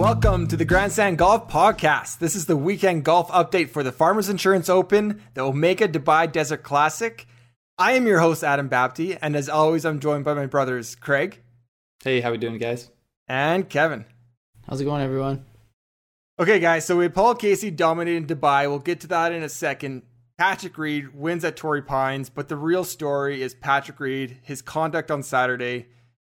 welcome to the Grandstand Golf Podcast. This is the weekend golf update for the Farmers Insurance Open, the Omega Dubai Desert Classic. I am your host, Adam Bapty, and as always, I'm joined by my brothers, Craig. Hey, how we doing, guys? And Kevin. How's it going, everyone? Okay, guys, so we had Paul Casey dominating Dubai. We'll get to that in a second. Patrick Reed wins at Torrey Pines, but the real story is Patrick Reed, his conduct on Saturday.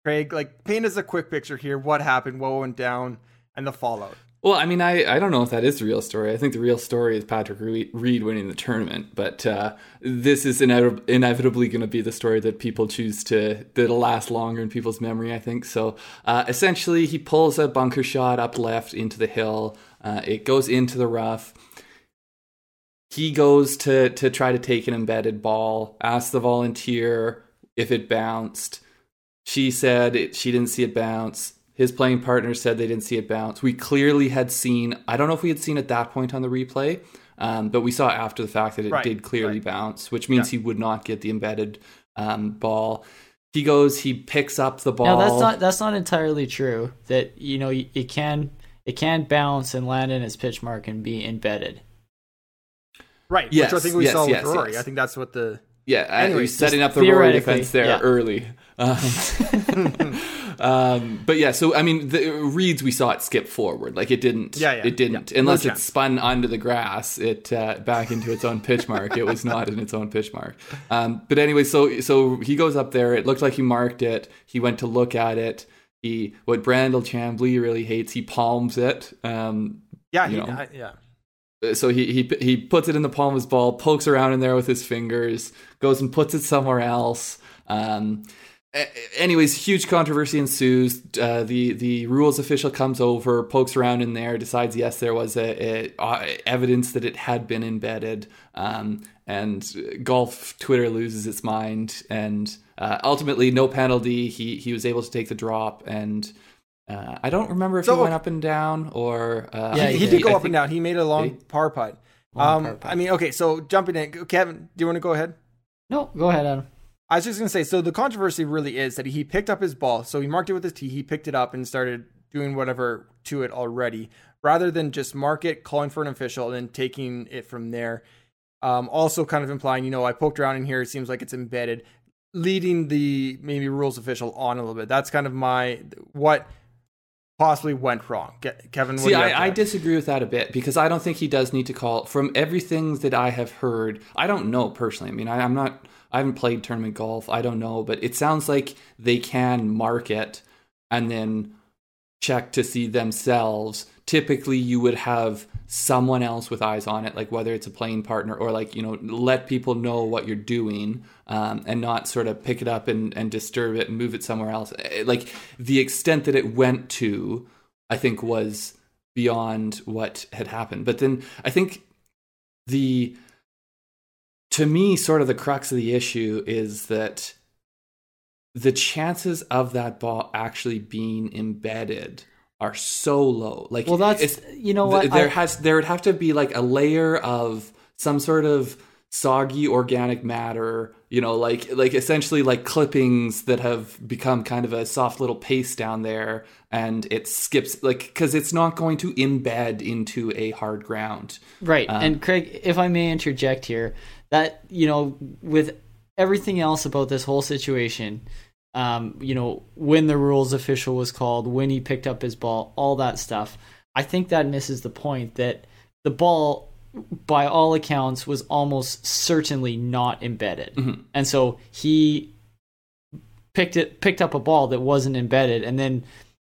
Craig, like, paint us a quick picture here. What happened? What went down? And the fallout. Well, I mean, I, I don't know if that is the real story. I think the real story is Patrick Reed winning the tournament, but uh, this is inevit- inevitably going to be the story that people choose to that'll last longer in people's memory. I think so. Uh, essentially, he pulls a bunker shot up left into the hill. Uh, it goes into the rough. He goes to to try to take an embedded ball. Asks the volunteer if it bounced. She said it, she didn't see it bounce his playing partner said they didn't see it bounce. We clearly had seen, I don't know if we had seen at that point on the replay, um, but we saw after the fact that it right, did clearly right. bounce, which means yeah. he would not get the embedded um, ball. He goes, he picks up the ball. No, that's not that's not entirely true. That you know it can it can bounce and land in its pitch mark and be embedded. Right. Yes, which I think we yes, saw with yes, Rory. Yes. I think that's what the yeah. Anyway, setting up the Rory defense there yeah. early. Um, um, but yeah, so I mean, the reeds we saw it skip forward, like it didn't. Yeah, yeah it didn't. Yeah. Unless no it spun onto the grass, it uh, back into its own pitch mark. it was not in its own pitch mark. Um, but anyway, so so he goes up there. It looked like he marked it. He went to look at it. He what Brandel Chamblee really hates. He palms it. Um, yeah, he, yeah uh, so he he he puts it in the palm of his ball, pokes around in there with his fingers, goes and puts it somewhere else. Um, anyways, huge controversy ensues. Uh, the the rules official comes over, pokes around in there, decides yes, there was a, a uh, evidence that it had been embedded, um, and golf Twitter loses its mind, and uh, ultimately no penalty. He he was able to take the drop, and uh, I don't remember if so, he went up and down or uh, yeah, he, he did go I up and down. He made a long par putt. Um, par putt. I mean, okay, so jumping in, Kevin, do you want to go ahead? No, go ahead, Adam. I was just gonna say, so the controversy really is that he picked up his ball, so he marked it with his tee, he picked it up and started doing whatever to it already, rather than just mark it, calling for an official, and then taking it from there. Um, also, kind of implying, you know, I poked around in here, it seems like it's embedded, leading the maybe rules official on a little bit. That's kind of my what possibly went wrong. Kevin, see, I, I, disagree with that a bit because I don't think he does need to call. From everything that I have heard, I don't know personally. I mean, I, I'm not I haven't played tournament golf. I don't know, but it sounds like they can mark it and then check to see themselves. Typically, you would have someone else with eyes on it, like whether it's a playing partner or like, you know, let people know what you're doing um, and not sort of pick it up and, and disturb it and move it somewhere else. Eh, like the extent that it went to, I think, was beyond what had happened. But then I think the to me, sort of the crux of the issue is that the chances of that ball actually being embedded are so low. Like, well, that's you know what there I, has there would have to be like a layer of some sort of soggy organic matter you know like like essentially like clippings that have become kind of a soft little paste down there and it skips like because it's not going to embed into a hard ground right um, and craig if i may interject here that you know with everything else about this whole situation um, you know when the rules official was called when he picked up his ball all that stuff i think that misses the point that the ball by all accounts was almost certainly not embedded mm-hmm. and so he picked it picked up a ball that wasn't embedded and then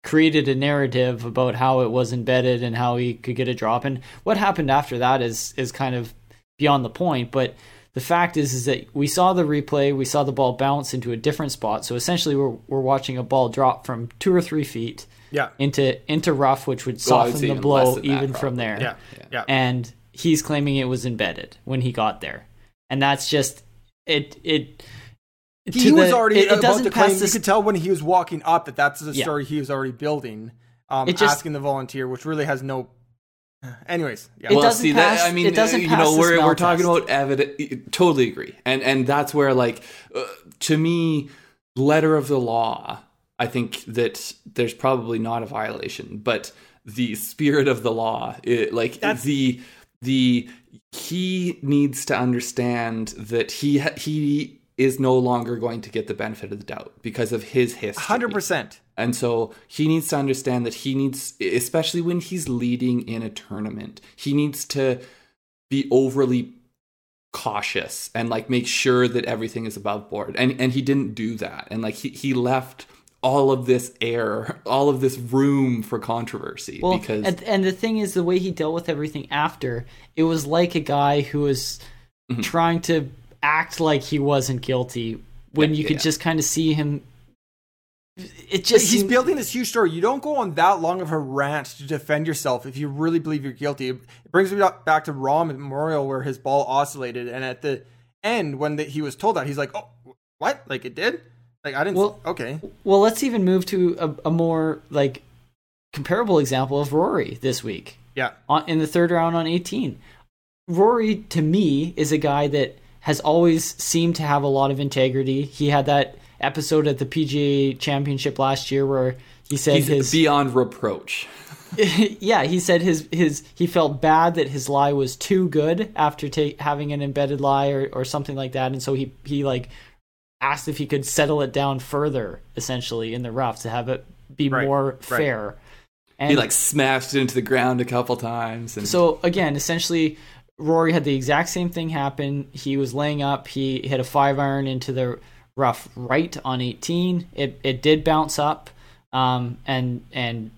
created a narrative about how it was embedded and how he could get a drop and what happened after that is is kind of beyond the point. But the fact is, is that we saw the replay, we saw the ball bounce into a different spot. So essentially, we're we're watching a ball drop from two or three feet, yeah, into into rough, which would soften well, the blow even from there. Yeah, yeah. And he's claiming it was embedded when he got there, and that's just it. It he was the, already it, it about to claim. You could tell when he was walking up that that's the story yeah. he was already building. Um, just, asking the volunteer, which really has no Anyways, yeah. It well, see pass, that I mean, it doesn't you know, we're we're talking test. about evidence. Totally agree, and and that's where like uh, to me, letter of the law. I think that there's probably not a violation, but the spirit of the law. It, like That's- the the he needs to understand that he he is no longer going to get the benefit of the doubt because of his history. Hundred percent. And so he needs to understand that he needs, especially when he's leading in a tournament, he needs to be overly cautious and like make sure that everything is above board. And and he didn't do that. And like he, he left all of this air, all of this room for controversy Well, because and, and the thing is, the way he dealt with everything after, it was like a guy who was Mhm. trying to act like he wasn't guilty when Yeah, you could yeah. just kind of see him. It Just, he's seemed- building this huge story. You don't go on that long of a rant to defend yourself if you really believe you're guilty. It brings me back- to Rahm Memorial where his ball oscillated, and at the end when the, he was told that, he's like, "Oh, what? Like it did? Like I didn't? Well- okay, Well, let's even move to a, a more like comparable example of Rory this week. yeah, on, in the third round on 18. Rory, to me, is a guy that has always seemed to have a lot of integrity. He had that episode at the PGA Championship last year where he said he's his beyond reproach. yeah he said his his he felt bad that his lie was too good after ta- having an embedded lie or, or something like that and so he he like asked if he could settle it down further essentially in the rough to have it be Right, more right. fair and He like smashed it into the ground a couple times and so again, essentially, Rory had the exact same thing happen. He was laying up. He hit a five iron into the rough right on 18. It it did bounce up, um, and and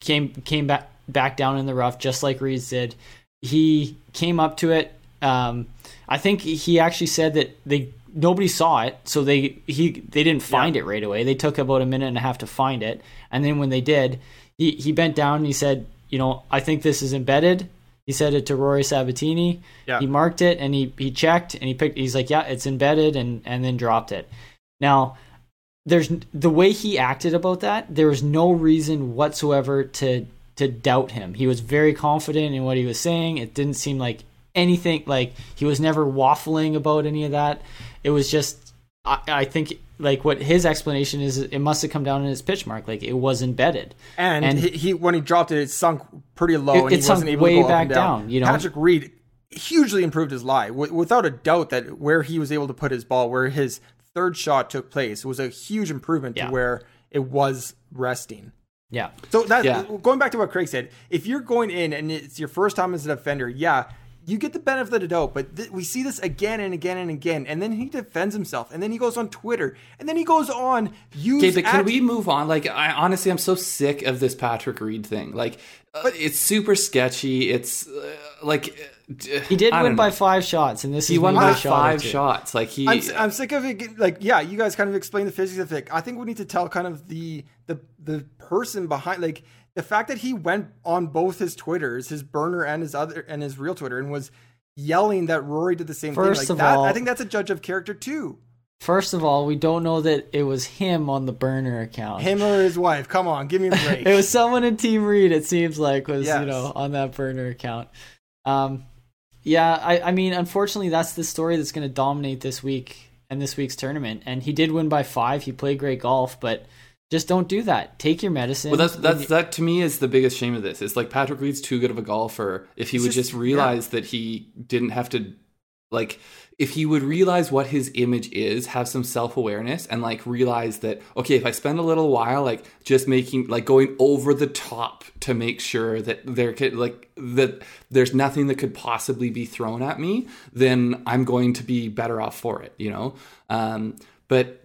came came back back down in the rough just like Reeds did. He came up to it. Um, I think he actually said that they nobody saw it, so they he they didn't find it right away. They took about a minute and a half to find it, and then when they did, he he bent down and he said, you know, I think this is embedded. He said it to Rory Sabbatini. Yeah. He marked it and he he checked and he picked. He's like, yeah, it's embedded, and and then dropped it. Now, there's the way he acted about that. There was no reason whatsoever to to doubt him. He was very confident in what he was saying. It didn't seem like anything like he was never waffling about any of that. It was just I, I think like what his explanation is it must have come down in his pitch mark like it was embedded. and, And- he, he when he dropped it, it sunk pretty low, It- and it he sunk wasn't able way to go back down. down, you know? Patrick Reed hugely improved his lie, w- without a doubt. That where he was able to put his ball, where his third shot took place, was a huge improvement Yeah. to where it was resting. Yeah. So that Yeah. going back to what Craig said, if you're going in and it's your first time as a defender, yeah, you get the benefit of the doubt. But th- we see this again and again and again, and then he defends himself, and then he goes on Twitter, and then he goes on use. Okay, but can at- we move on? Like, I honestly, I'm so sick of this Patrick Reed thing. Like, uh, it's super sketchy. It's uh, like uh, He did I win don't by five shots and this He is won by a five shots. Like he, I'm, I'm sick of it. Like, yeah, you guys kind of explain the physics of it. I think we need to tell kind of the the the person behind, like the fact that he went on both his Twitters, his burner and his other and his real Twitter, and was yelling that Rory did the same First thing. Like of that, all- I think that's a judge of character too. First of all, we don't know that it was him on the burner account. Him or his wife. Come on, give me a break. it was someone in Team Reed. It seems like was Yes. you know on that burner account. Um, yeah, I, I mean, unfortunately, that's the story that's going to dominate this week and this week's tournament. And he did win by five. He played great golf, but just don't do that. Take your medicine. well, that's that's that to me is the biggest shame of this. It's like Patrick Reed's too good of a golfer. If he It's would just- just, realize that he didn't have to, like, if he would realize what his image is, have some self awareness, and like realize that okay, if I spend a little while like just making like going over the top to make sure that there could like that there's nothing that could possibly be thrown at me, then I'm going to be better off for it. You know, um, but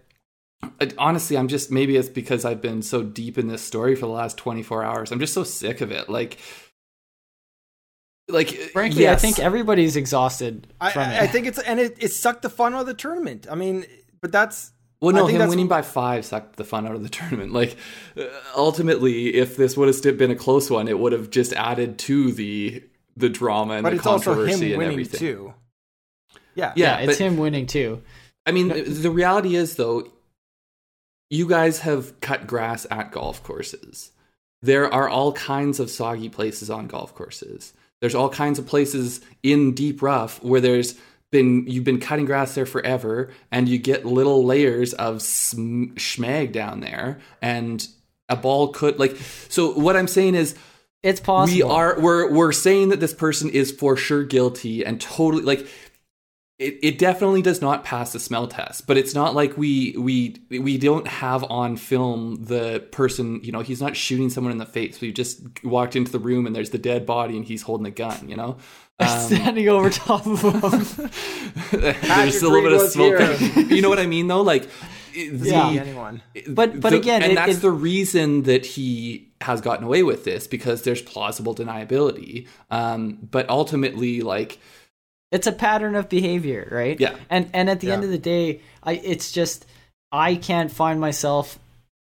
honestly i'm just maybe it's because i've been so deep in this story for the last 24 hours i'm just so sick of it like like frankly, yes, I think everybody's exhausted I, from I, it. I think it's and it, it sucked the fun out of the tournament. I mean, but that's well I no think him winning by five sucked the fun out of the tournament like uh, ultimately if this would have been a close one it would have just added to the the drama and but the it's also controversy him and winning everything too. Yeah, yeah, yeah, it's but- him winning too. I mean, the reality is though, you guys have cut grass at golf courses. There are all kinds of soggy places on golf courses. There's all kinds of places in deep rough where there's been you've been cutting grass there forever, and you get little layers of sm- schmag down there, and a ball could like. So what I'm saying is, It's possible. we are we're we're saying that this person is for sure guilty and totally like it, it definitely does not pass the smell test but it's not like we we we don't have on film the person you know he's not shooting someone in the face we just walked into the room and there's the dead body and he's holding a gun you know um, standing over top of him. there's a little bit of smoke you know what i mean though like the, Yeah. anyone. But- but the- again, and it- that's it- the reason that he has gotten away with this because there's plausible deniability. Um, but ultimately, like, it's a pattern of behavior, right? Yeah. And and at the end of the day, I it's just I can't find myself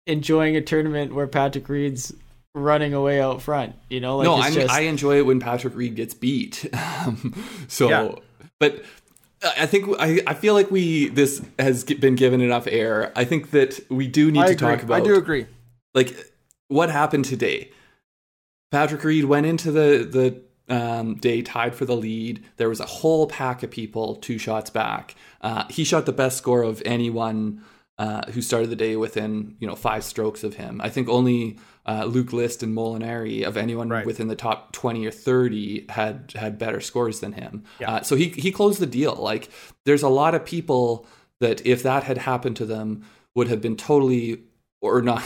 enjoying a tournament where Patrick Reed's running away out front. You know, like no, it's I'm, just I enjoy it when Patrick Reed gets beat. Um, so, Yeah. but I think I, I feel like we this has been given enough air. I think that we do need I to agree. talk about I do agree. like what happened today. Patrick Reed went into the the um, day tied for the lead. There was a whole pack of people two shots back. Uh, he shot the best score of anyone uh, who started the day within you know five strokes of him. I think only uh, Luke List and Molinari of anyone Right. within the top twenty or thirty had had better scores than him. Yeah. Uh, so he he closed the deal. Like there's a lot of people that if that had happened to them would have been totally or not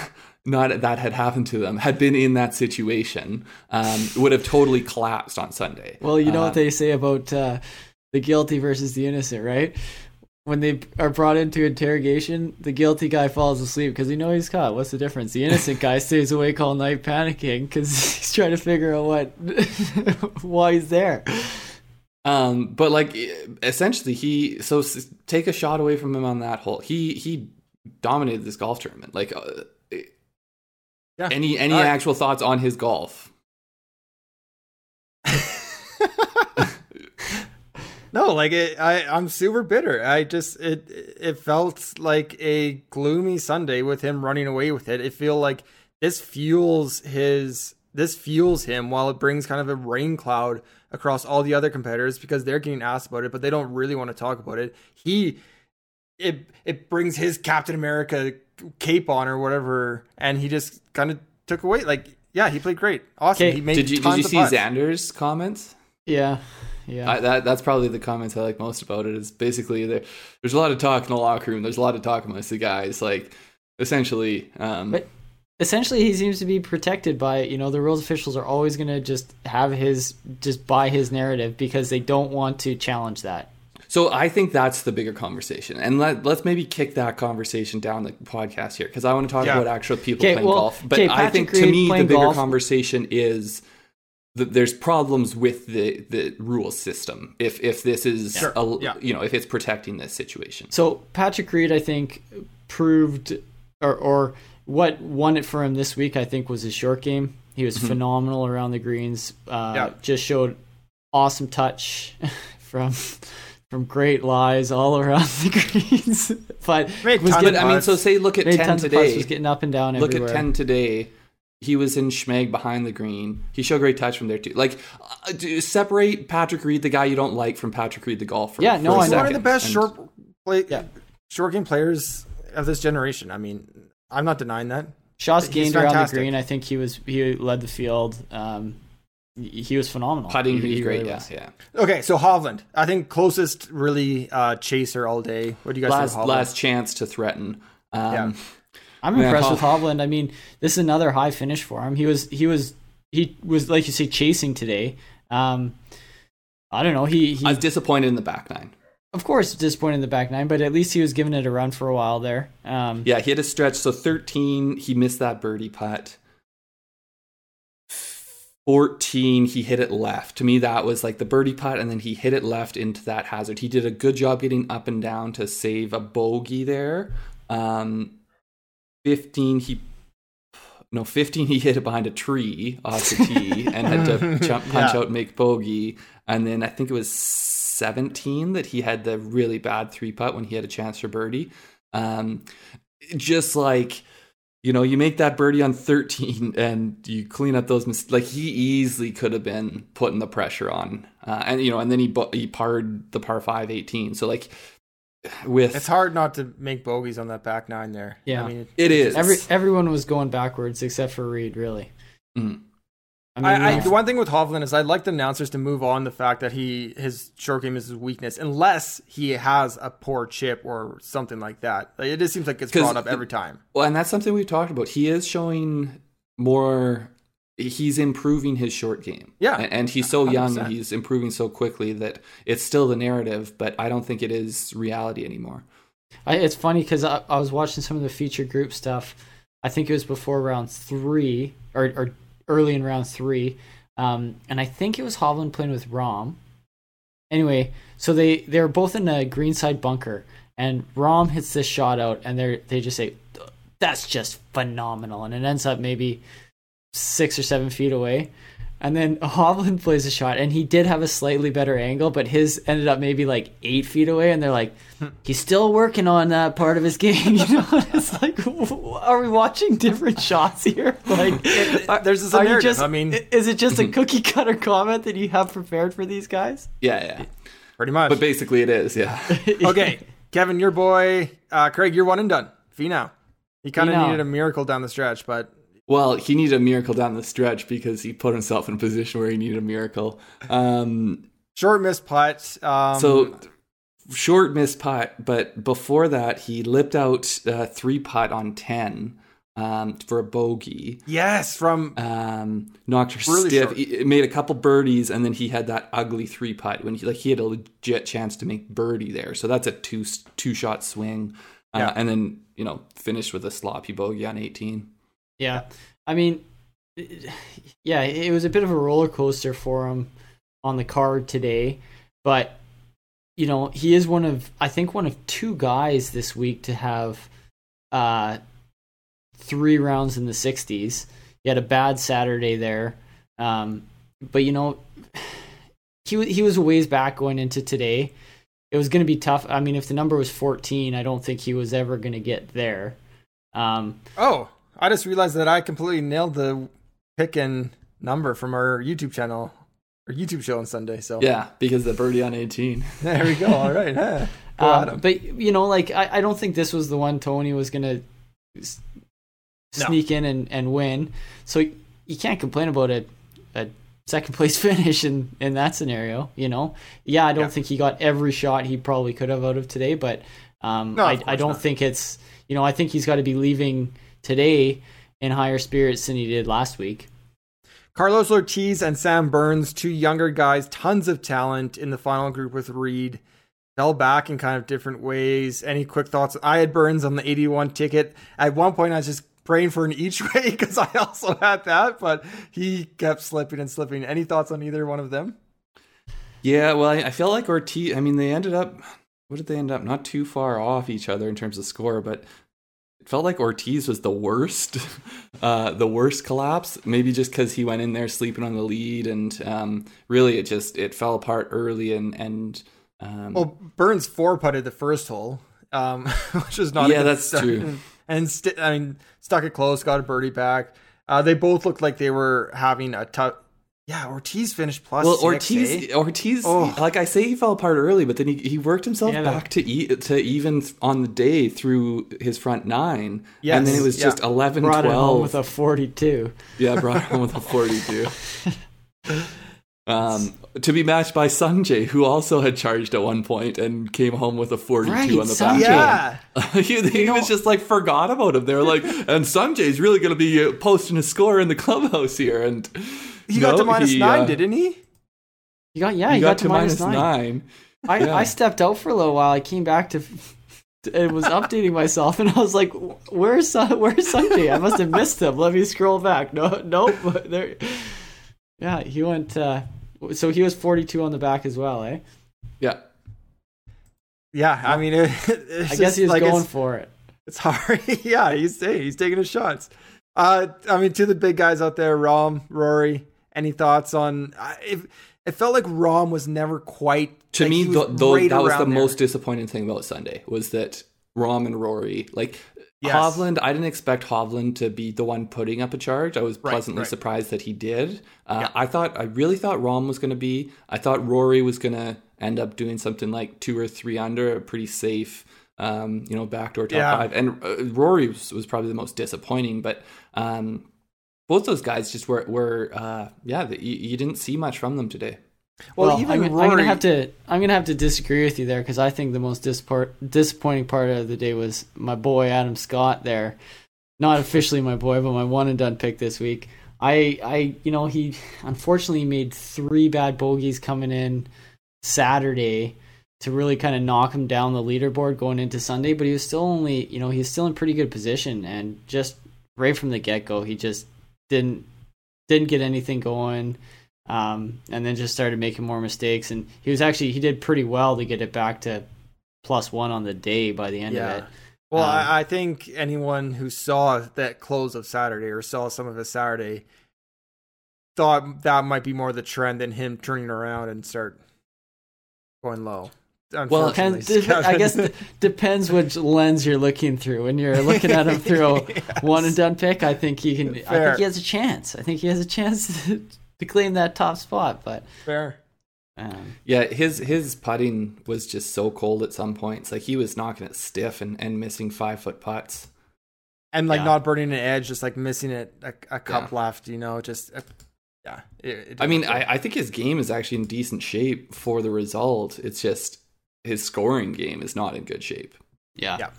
not that had happened to them had been in that situation um, would have totally collapsed on Sunday. Well, you know Uh, what they say about uh, the guilty versus the innocent, right? When they are brought into interrogation, the guilty guy falls asleep because he knows he's caught. What's the difference? The innocent guy stays awake all night panicking because he's trying to figure out what why he's there. Um, but like essentially, he so take a shot away from him on that hole. He he dominated this golf tournament. Like uh, Yeah. any any right. actual thoughts on his golf? No, like it, I, I'm super bitter. I just it it felt like a gloomy Sunday with him running away with it. It feel like this fuels his this fuels him while it brings kind of a rain cloud across all the other competitors because they're getting asked about it, but they don't really want to talk about it. He it it brings his Captain America cape on or whatever, and he just kind of took away. Like, yeah, he played great, awesome. Okay. He made Did you did you of see putts. Xander's comments? Yeah, yeah. I, that that's probably the comments I like most about it. Is basically there. There's a lot of talk in the locker room. There's a lot of talk amongst the guys. Like essentially, um, But- Essentially, he seems to be protected by you know the rules officials are always going to just have his just buy his narrative because they don't want to challenge that. So I think that's the bigger conversation, and let, let's maybe kick that conversation down the podcast here because I want to talk Yeah. about actual people Okay, playing well, golf. But okay, I think to me the bigger golf- conversation is that there's problems with the the rule system. If if this is Sure. a, Yeah. you know if it's protecting this situation. So Patrick Reed, I think, proved or or what won it for him this week. I think was his short game. He was phenomenal around the greens. Uh, Yeah. Just showed awesome touch from from great lies all around the greens. but Made was tons getting, But I mean, so say look at made ten tons of today. Was getting up and down. Look everywhere. at 10 today. He was in Schmeg behind the green. He showed great touch from there too. Like, uh, do- separate Patrick Reed, the guy you don't like, from Patrick Reed, the golfer. Yeah, no, a I He's know. one of the best And- short play, Yeah. short game players of this generation. I mean, I'm not denying that. Shaw's he's gained around the green. I think he was he led the field. Um, he he was phenomenal. Putting, He- he's he great. really yeah, was. yeah. Okay, so Hovland, I think closest really uh, chaser all day. What do you guys Last think? Of Hovland? last chance to threaten. Um, Yeah. I'm Man, impressed Hov- with Hovland. I mean, this is another high finish for him. He was he was he was like you say chasing today. Um, I don't know. He he I was disappointed in the back nine. of course disappointed in the back nine, but at least he was giving it a run for a while there. Um, Yeah, he had a stretch. So 13, he missed that birdie putt. 14, he hit it left. To me, that was like the birdie putt, and then he hit it left into that hazard. He did a good job getting up and down to save a bogey there. Um, 15, he. No, 15, he hit it behind a tree off the tee and had to jump, punch Yeah. out and make bogey. And then I think it was 17 that he had the really bad three putt when he had a chance for birdie. Um, just like you know, you make that birdie on 13 and you clean up those mistakes. Like he easily could have been putting the pressure on, uh, and you know, and then he bu- he parred the par five 18. So like with It's hard not to make bogeys on that back nine there. Yeah. I mean, it is every everyone was going backwards except for Reed. Really, Mhm. I mean, I, I, the one thing with Hovland is I'd like the announcers to move on the fact that he his short game is his weakness, unless he has a poor chip or something like that. Like, it just seems like it's brought up every time. Well, and that's something we've talked about. He is showing more. He's improving his short game. Yeah. and, and he's so young 100%. and he's improving so quickly that it's still the narrative, but I don't think it is reality anymore. I, it's funny because I, I was watching some of the feature group stuff. I think it was before round three or, or early in round three, um, and I think it was Hovland playing with Rahm. Anyway, so they they're both in a greenside bunker, and Rahm hits this shot out, and they they just say, "That's just phenomenal," and it ends up maybe six or seven feet away. And then Hovland plays a shot, and he did have a slightly better angle, but his ended up maybe like eight feet away. And they're like, he's still working on that part of his game. You know, it's like, w- are we watching different shots here? Like, are- there's this are you narrative. just? I mean- is it just a cookie cutter comment that you have prepared for these guys? Yeah, yeah. Pretty much. But basically, it is. Yeah. okay, Kevin, your boy, uh, Craig, you're one and done. Finau. He kind of needed a miracle down the stretch, but Well, he needed a miracle down the stretch because he put himself in a position where he needed a miracle. Um, short missed putt. Um, so short missed putt, but before that, he lipped out uh, three putt on ten um, for a bogey. yes, from Um, knocked her Really stiff. short. He made a couple birdies, and then he had that ugly three putt when he like he had a legit chance to make birdie there. So that's a two two shot swing, uh, Yeah. and then you know finished with a sloppy bogey on eighteen. Yeah, I mean, yeah, it was a bit of a roller coaster for him on the card today, but you know he is one of I think one of two guys this week to have uh three rounds in the 60s. He had a bad Saturday there, um, but you know he he was a ways back going into today. It was going to be tough. I mean, if the number was 14, I don't think he was ever going to get there. Um, Oh, I just realized that I completely nailed the pick and number from our YouTube channel or YouTube show on Sunday. So Yeah, because the birdie on eighteen. there we go. All right. Huh. Go Um, but you know, like I, I don't think this was the one Tony was gonna s- No. sneak in and, and win. So you can't complain about a, a second place finish in, in that scenario. You know, yeah, I don't Yeah. think he got every shot he probably could have out of today, but um, No, of I, I don't not. think it's you know I think he's got to be leaving today in higher spirits than he did last week. Carlos Ortiz and Sam Burns, two younger guys, tons of talent in the final group with Reed. Fell back in kind of different ways. Any quick thoughts? I had Burns on the 81 ticket. At one point, I was just praying for an each way because I also had that, but he kept slipping and slipping. Any thoughts on either one of them? Yeah, well, I, I feel like Ortiz. I mean, they ended up. What did they end up? Not too far off each other in terms of score, but it felt like Ortiz was the worst, uh, the worst collapse. Maybe just because he went in there sleeping on the lead, and um, really it just it fell apart early, and and um, Well, Burns four putted the first hole, um, which was not. a Yeah, that's start. true. And st- I mean, stuck it close, got a birdie back. Uh, they both looked like they were having a tough. Yeah, Ortiz finished plus. well, six, Ortiz, eh? Ortiz, Oh. like I say, he fell apart early, but then he, he worked himself Yeah, the- back to e- to even th- on the day through his front nine, Yes, and then it was yeah. just 11, Brought it 12. home with a 42. Yeah, brought home with a 42. Um, to be matched by Sungjae, who also had charged at one point and came home with a 42 Right, on the back. Sungjae. Yeah, he he was just like forgot about him. They were like, and Sungjae's really going to be uh, posting a score in the clubhouse here. And he got to minus he, nine, uh, didn't he? You got yeah, he you got, got, to minus nine. I, Yeah. I stepped out for a little while. I came back to and was updating myself, and I was like, "Where's Sun- Where's Sunday? I must have missed him." Let me scroll back. No, nope. There, yeah, he went. Uh, so he was 42 on the back as well, eh? Yeah. Yeah, I mean, it, it's I guess just he was like going for it. it's hard. yeah, he's he's taking his shots. Uh, I mean, to the big guys out there, Rahm, Rory. Any thoughts on? It, it felt like Rahm was never quite. To like, me, he was though, right that was the there. most disappointing thing about Sunday was that Rahm and Rory, like Yes. Hovland, I didn't expect Hovland to be the one putting up a charge. I was Right, pleasantly right. surprised that he did. Uh, Yeah. I thought, I really thought Rahm was going to be. I thought Rory was going to end up doing something like two or three under, a pretty safe, um, you know, backdoor top Yeah. five. And uh, Rory was, was probably the most disappointing, but. Um, both those guys just were were uh, yeah, the, you, you didn't see much from them today. Well, Well, even I'm, Rory, I'm gonna have to I'm gonna have to disagree with you there because I think the most dispar- disappointing part of the day was my boy Adam Scott there, not officially my boy, but my one and done pick this week. I I you know he unfortunately made three bad bogeys coming in Saturday to really kind of knock him down the leaderboard going into Sunday, but he was still only you know he's still in pretty good position and just right from the get go he just didn't didn't get anything going um, and then just started making more mistakes. And he was actually he did pretty well to get it back to plus one on the day by the end Yeah. of it. Well, Um, I, I think anyone who saw that close of Saturday or saw some of his Saturday thought that might be more the trend than him turning around and start going low. Well, Unfortunately, Depends, I guess Kevin. it depends which lens you're looking through. When you're looking at him through a Yes. one and done pick, I think he can. I think he has a chance. I think he has a chance to, to claim that top spot. But fair. um, Yeah, his his putting was just so cold at some points. Like he was knocking it stiff and, and missing five foot putts. And like Yeah. not burning an edge, just like missing it a, a cup Yeah. left, you know, just uh, yeah. It, it I mean, I, I think his game is actually in decent shape for the result. It's just his scoring game is not in good shape. yeah. Yeah.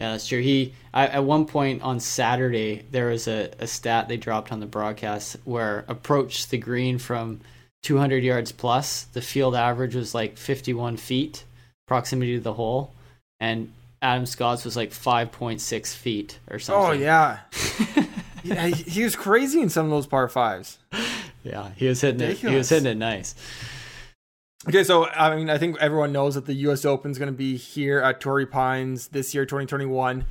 Yeah, that's true. He I, at one point on Saturday there was a, a stat they dropped on the broadcast where approach the green from 200 yards plus. The field average was like 51 feet, proximity to the hole, and Adam Scott's was like 5.6 feet or oh, something. oh yeah. yeah, he, he was crazy in some of those par fives. yeah, he was hitting it. He was hitting it nice. Okay, so I mean, I think everyone knows that the U.S. Open is going to be here at Torrey Pines this year, 2021.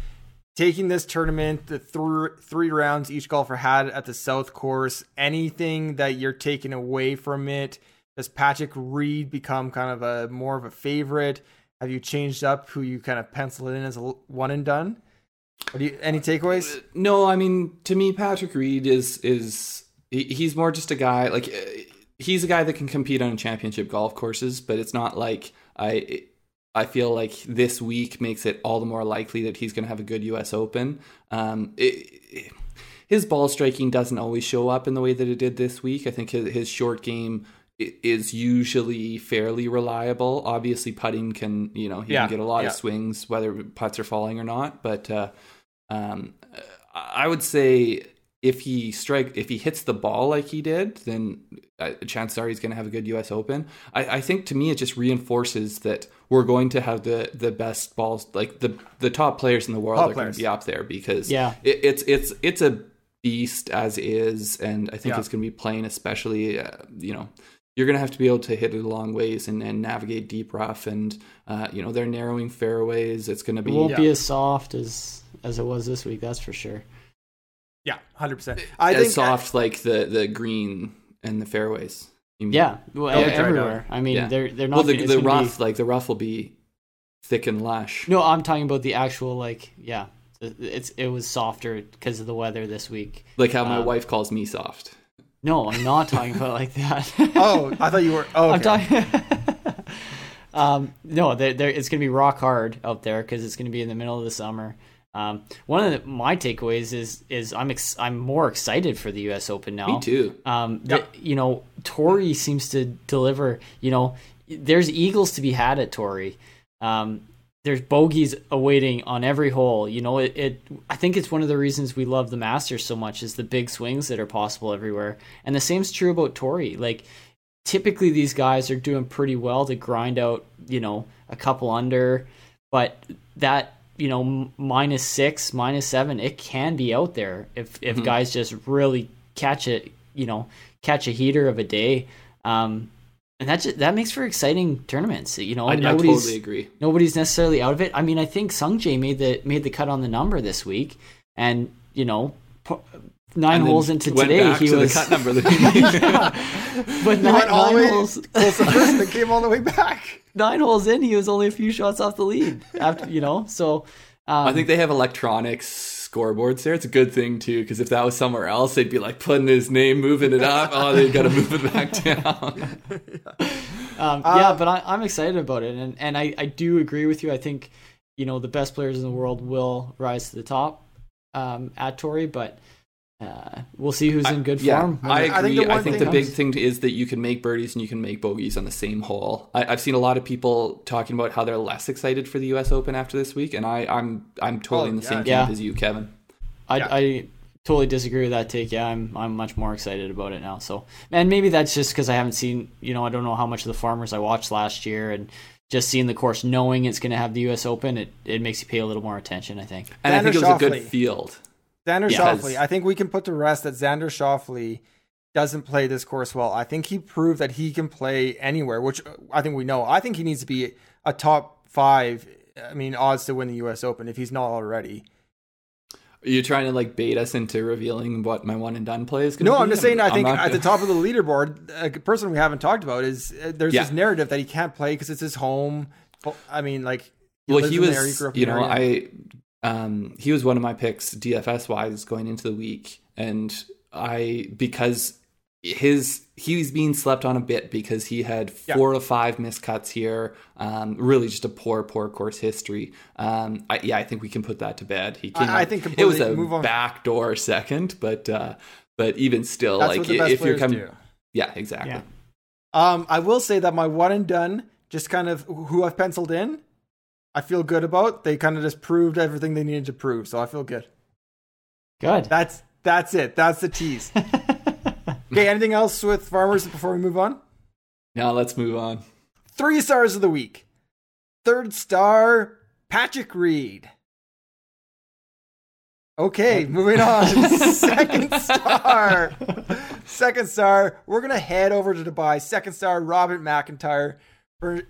Taking this tournament, the th- three rounds each golfer had at the South Course. Anything that you're taking away from it? Does Patrick Reed become kind of a more of a favorite? Have you changed up who you kind of penciled in as a one and done? You, any takeaways? No, I mean to me, Patrick Reed is is he's more just a guy like he's a guy that can compete on championship golf courses, but it's not like I I feel like this week makes it all the more likely that he's going to have a good U.S. Open. Um, it, it- his ball striking doesn't always show up in the way that it did this week. I think his, his short game is usually fairly reliable. Obviously, putting can you know he Yeah, can get a lot yeah. of swings whether putts are falling or not, but. Uh, um, I would say if he strike if he hits the ball like he did, then uh, chances are he's going to have a good U.S. Open. I, I think to me it just reinforces that we're going to have the the best balls, like the the top players in the world Top are going to be up there because Yeah. it, it's it's it's a beast as is, and I think Yeah. it's going to be playing especially uh, you know. You're gonna have to be able to hit it a long ways and, and navigate deep rough, and uh, you know they're narrowing fairways. It's gonna It be won't Yeah. be as soft as as it was this week. That's for sure. Yeah, hundred percent. I as think soft like the the green and the fairways. You mean? Yeah, well, They'll everywhere. I mean, Yeah. they're they're not. Well, the, the gonna be- rough, like the rough, will be thick and lush. No, I'm talking about the actual like yeah. It's it was softer because of the weather this week. Like how my Um, wife calls me soft. No, I'm not talking about like that. Oh, I thought you were. Oh, I'm talking. um, no, they're, they're, it's going to be rock hard out there because it's going to be in the middle of the summer. Um, one of the, my takeaways is is I'm ex- I'm more excited for the U.S. Open now. Me too. Um, the, you know, Torrey seems to deliver. You know, there's eagles to be had at Torrey. Um, there's bogeys awaiting on every hole. You know, it, it. I think it's one of the reasons we love the Masters so much is the big swings that are possible everywhere. And the same's true about Torrey. Like, typically these guys are doing pretty well to grind out. You know, a couple under, but that you know minus six, minus seven, it can be out there if if Mhm. guys just really catch it. You know, catch a heater of a day. Um, and that just, that makes for exciting tournaments. You know, I, I totally agree. nobody's necessarily out of it. I mean, I think Sung Jae made the made the cut on the number this week, and you know, nine holes into went today, back he to was. the cut number. but nine, went all nine way holes, close to first and came all the way back. nine holes in, he was only a few shots off the lead. After you know, so um, I think they have electronics scoreboards there. It's a good thing too, because if that was somewhere else, they'd be like putting his name, moving it up. Oh, they got to move it back down. Um, Uh, yeah, but I, I'm excited about it, and and I, I do agree with you. I think you know the best players in the world will rise to the top um, at Torrey, but uh, we'll see who's in good Yeah, form. I I think agree. the I think, the big thing is that you can make birdies and you can make bogeys on the same hole. I, I've seen a lot of people talking about how they're less excited for the U.S. Open after this week, and I, I'm I'm totally Oh, in the yeah. same camp Yeah. as you, Kevin. I, Yeah. I totally disagree with that take. Yeah, I'm I'm much more excited about it now. So, and maybe that's just because I haven't seen. You know, I don't know how much of the farmers I watched last year, and just seeing the course, knowing it's going to have the U.S. Open, it it makes you pay a little more attention. I think. And I think it was a good field. Xander Yeah. Schauffele. I think we can put to rest that Xander Schauffele doesn't play this course well. I think he proved that he can play anywhere, which I think we know. I think he needs to be a top five. I mean, odds to win the U.S. Open if he's not already. Are you trying to like bait us into revealing what my one and done play is going to No, be? I'm just saying. I think at the gonna- top of the leaderboard, a person we haven't talked about is uh, there's Yeah. this narrative that he can't play because it's his home. I mean, like, well, he in the area, was, grew up you know, area. I, um, he was one of my picks DFS wise going into the week, and I because his he was being slept on a bit because he had Yeah. four or five miscuts here. Um, really, just a poor, poor course history. Um, I, yeah, I think we can put that to bed. He came. I- I think it was a backdoor second, but uh, but even still, That's like what the best if you're coming, yeah, exactly. Yeah. Um, I will say that my one and done, just kind of who I've penciled in, I feel good about. They kind of just proved everything they needed to prove, so I feel good. Good. That's that's it. That's the tease. okay, anything else with farmers before we move on? Now let's move on. Three stars of the week. Third star, Patrick Reed. Okay, moving on. Second star. Second star. We're gonna head over to Dubai. Second star, Robert MacIntyre.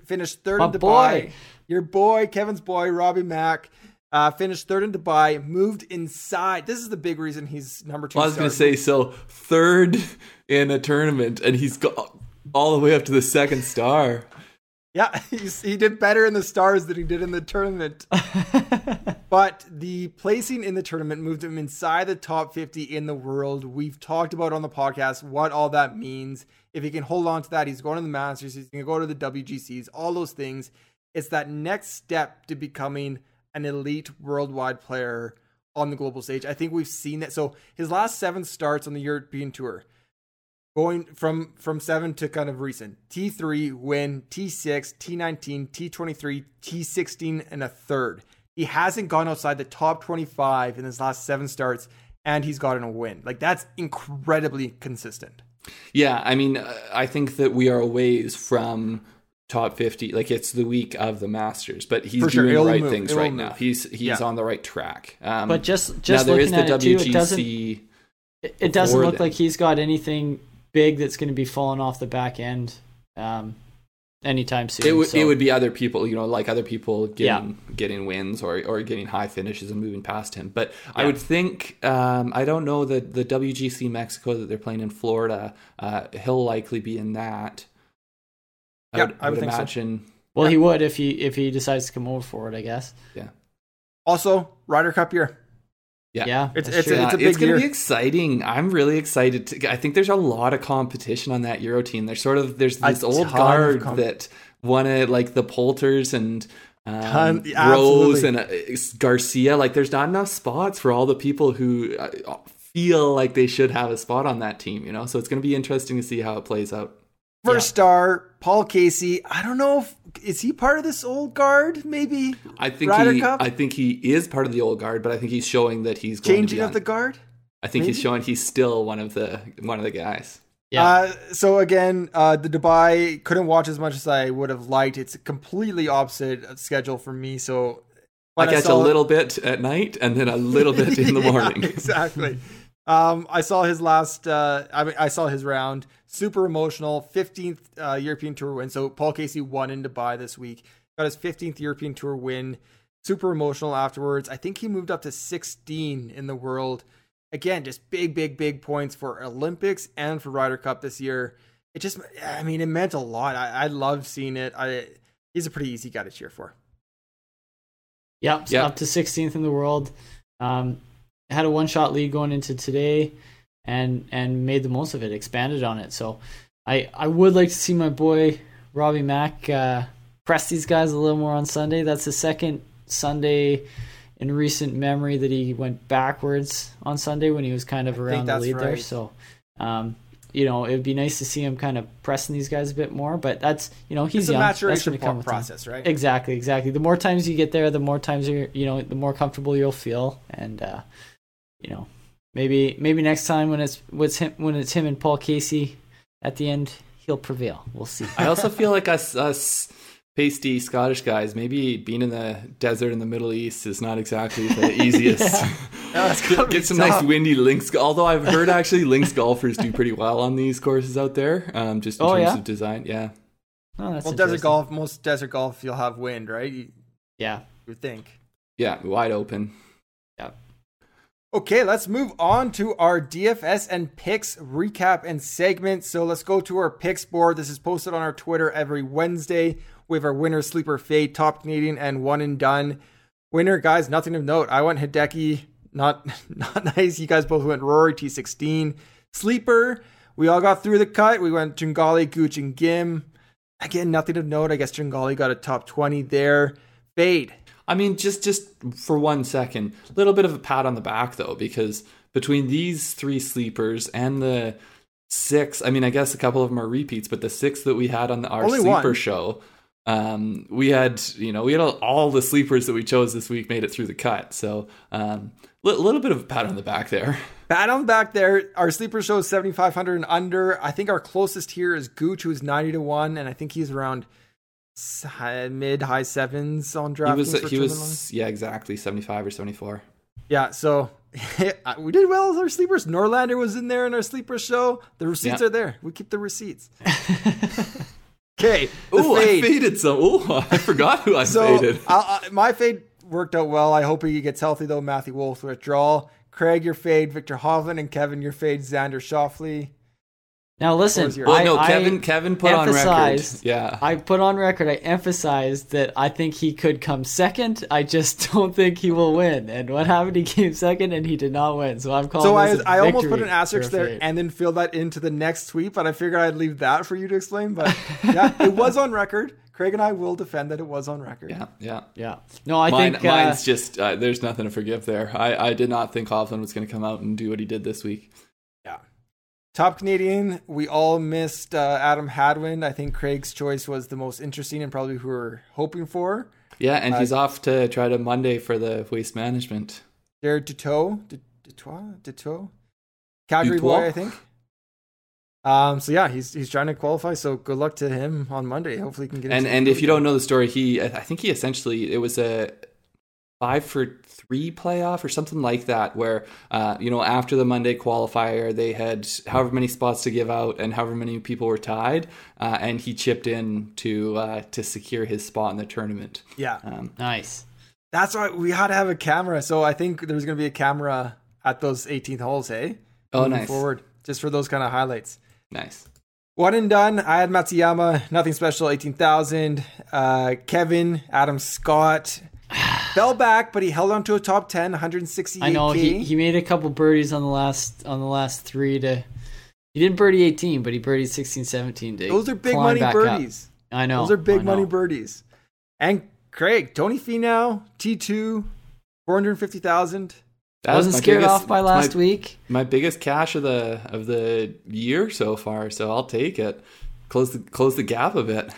Finished third My in Dubai. boy. Your boy, Kevin's boy, Robbie Mack. Uh, finished third in Dubai, moved inside. This is the big reason he's number two. Well, I was going to say, so third in a tournament, and he's got all the way up to the second star. Yeah, he's, he did better in the stars than he did in the tournament. but the placing in the tournament moved him inside the top 50 in the world. We've talked about on the podcast what all that means. If he can hold on to that, he's going to the Masters, he's going to go to the WGCs, all those things. It's that next step to becoming an elite worldwide player on the global stage. I think we've seen that. So his last seven starts on the European Tour, going from from seven to kind of recent T3 win, T6, T19, T23, T16, and a third. He hasn't gone outside the top 25 in his last seven starts, and he's gotten a win. Like that's incredibly consistent. Yeah, I mean, uh, I think that we are a ways from top 50. Like, it's the week of the Masters, but he's sure, doing the it'll right move, things it'll right move. now. He's he's Yeah. on the right track. Um, But just now just there is looking the at it too, it doesn't WGC. it, it doesn't look then. like he's got anything big that's going to be falling off the back end um, anytime soon. It would so- it would be other people, you know, like other people Yeah. getting getting wins or or getting high finishes and moving past him. But I would think um, I don't know the the WGC Mexico that they're playing in Florida. Uh, he'll likely be in that. I Yeah, would, I would think so. imagine. well, he would if he if he decides to come over for it, I guess. Yeah. Also, Ryder Cup year. Yeah. Yeah, It's- it's true. a- it's it's, big going year. to be exciting. I'm really excited. To, I think there's a lot of competition on that Euro team. There's sort of there's A this old guard com- that won it, like the Poulters and um, Ton- Rose and uh, Garcia. Like there's not enough spots for all the people who uh, feel like they should have a spot on that team. You know, so it's going to be interesting to see how it plays out. First star, Paul Casey. I don't know if is he part of this old guard, maybe I think Ryder he, Cup? I think he is part of the old guard, but I think he's showing that he's going to changing be of the guard. I think he's showing he's still one of the one of the guys. Yeah. Uh, so again, uh, the Dubai couldn't watch as much as I would have liked. It's a completely opposite schedule for me. So I catch a saw- little bit at night and then a little bit in the Yeah, morning. exactly. Um, I saw his last. Uh, I mean, I saw his round. Super emotional. Fifteenth uh, European Tour win. So Paul Casey won in Dubai this week. Got his fifteenth European Tour win. Super emotional afterwards. I think he moved up to sixteen in the world. Again, just big, big, big points for Olympics and for Ryder Cup this year. It just, I mean, it meant a lot. I, I loved seeing it. I, he's a pretty easy guy to cheer for. Yep, so Yeah. up to 16th in the world. Um, had a one shot lead going into today, and and made the most of it. Expanded on it. So, I I would like to see my boy Robbie Mack uh, press these guys a little more on Sunday. That's the second Sunday in recent memory that he went backwards on Sunday when he was kind of around the lead there. So, um, you know, it would be nice to see him kind of pressing these guys a bit more. But that's you know he's It's a young. Maturation come pro- with time. process, right? Exactly, exactly. The more times you get there, the more times you're, you know, the more comfortable you'll feel, and uh, you know, maybe maybe next time when it's what's him when it's him and Paul Casey at the end, he'll prevail. We'll see. I also feel like us us pasty Scottish guys, maybe being in the desert in the Middle East is not exactly the easiest. No, that's gotta be Get some tough. nice windy links. Although I've heard actually links golfers do pretty well on these courses out there, um, just in Oh, terms yeah? of design. Yeah, Oh, that's Well, desert golf, most desert golf, you'll have wind, right? You, Yeah. you would think. yeah, wide open. Okay, let's move on to our DFS and picks recap and segment. So let's go to our picks board. This is posted on our Twitter every Wednesday with our winner, sleeper, fade, top Canadian, and one and done. Winner, guys, nothing of note. I went Hideki, not not nice. You guys both went Rory T16. Sleeper, we all got through the cut. We went Tringale, Gooch, and Ghim. Again, nothing of note. I guess Tringale got a top 20 there. Fade. I mean, just just for one second, a little bit of a pat on the back though, because between these three sleepers and the six, I mean, I guess a couple of them are repeats, but the six that we had on the, our Only sleeper one. show, um, we had you know we had all, all the sleepers that we chose this week made it through the cut, so um, a little bit of a pat on the back there. Pat on the back there. Our sleeper show is 7,500 and under. I think our closest here is Gooch, who's 90 to 1, and I think he's around mid high sevens on DraftKings. He was he was yeah exactly seventy five or seventy four. Yeah, so uh, we did well with our sleepers. Norlander was in there in our sleeper show. The receipts Yeah. are there. We keep the receipts. okay, Oh, I faded some. Oh, I forgot who I So faded. I, I, my fade worked out well. I hope he gets healthy though. Matthew Wolff withdrawal. Craig, your fade. Viktor Hovland and Kevin, your fade. Xander Schauffele. Now listen, Well, I, no, I- Kevin Kevin put on record. Yeah, I put on record, I emphasized that I think he could come second. I just don't think he will win. And what happened? He came second and he did not win. So I'm calling So I, this a I almost put an asterisk there fade. and then filled that into the next tweet, but I figured I'd leave that for you to explain. But yeah, it was on record. Craig and I will defend that it was on record. yeah, yeah. Yeah. No, I Mine, think uh, mine's just uh, there's nothing to forgive there. I, I did not think Hovland was going to come out and do what he did this week. Top Canadian, we all missed uh, Adam Hadwin. I think Craig's choice was the most interesting and probably who we're hoping for. Yeah, and Uh, he's off to try to Monday for the waste management. Jared Duteau, Du- Dutois, Duteau, Calgary Dutois? boy, I think. Um. So yeah, he's he's trying to qualify. So good luck to him on Monday. Hopefully, he can get. And and if you don't know the story, he I think he essentially it was a five for three playoff or something like that, where uh, you know after the Monday qualifier they had however many spots to give out and however many people were tied, uh, and he chipped in to uh, to secure his spot in the tournament. yeah, Um, nice. that's why we had to have a camera. So I think there's going to be a camera at those 18th holes. Hey. Oh, Moving nice. Forward, just for those kind of highlights. nice. One and done. I had Matsuyama, nothing special, 18,000. Uh, Kevin, Adam Scott fell back, but he held on to a top 10, 168. I know he, he made a couple birdies on the last on the last three to he didn't birdie 18, but he birdied 16, 17 to Those are big money back up. birdies. I know. Those are big I money know. birdies. And Craig, Tony Finau, T2, 450,000. That was Wasn't my scared biggest- off by last my, week. My biggest cash of the of the year so far, so I'll take it. Close the close the gap a bit.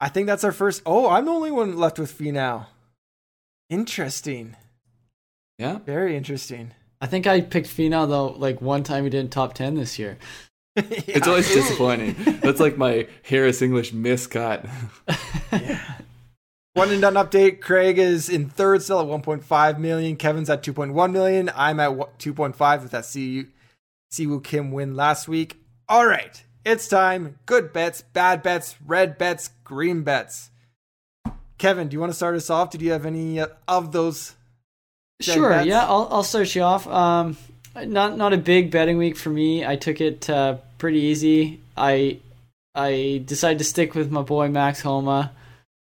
I think that's our first. Oh, I'm the only one left with Finau. Interesting. Yeah. Very interesting. I think I picked Finau though. Like one time he didn't top 10 this year. It's always disappointing. That's like my Harris English miscut. Yeah. One and done update. Craig is in third still at 1.5 million. Kevin's at 2.1 million. I'm at 2.5 with that Siwoo Siwoo Kim win last week. All right, it's time. Good bets, bad bets, red bets, green bets. Kevin, do you want to start us off? Did you have any uh, of those? Sure, bets? yeah, I'll I'll start you off. Um, not not a big betting week for me. I took it uh, pretty easy. I I decided to stick with my boy Max Homa.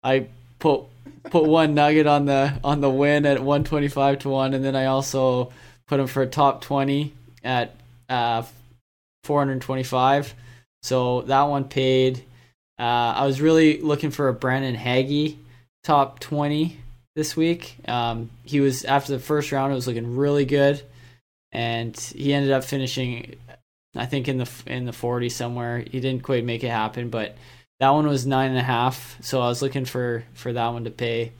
I put put one nugget on the on the win at 125 to 1 and then I also put him for a top 20 at uh 425. So that one paid. Uh, I was really looking for a Brandon Hagy top 20 this week. Um, he was after the first round, it was looking really good, and he ended up finishing, I think in the in the 40 somewhere. He didn't quite make it happen, but that one was nine and a half. So I was looking for for that one to pay.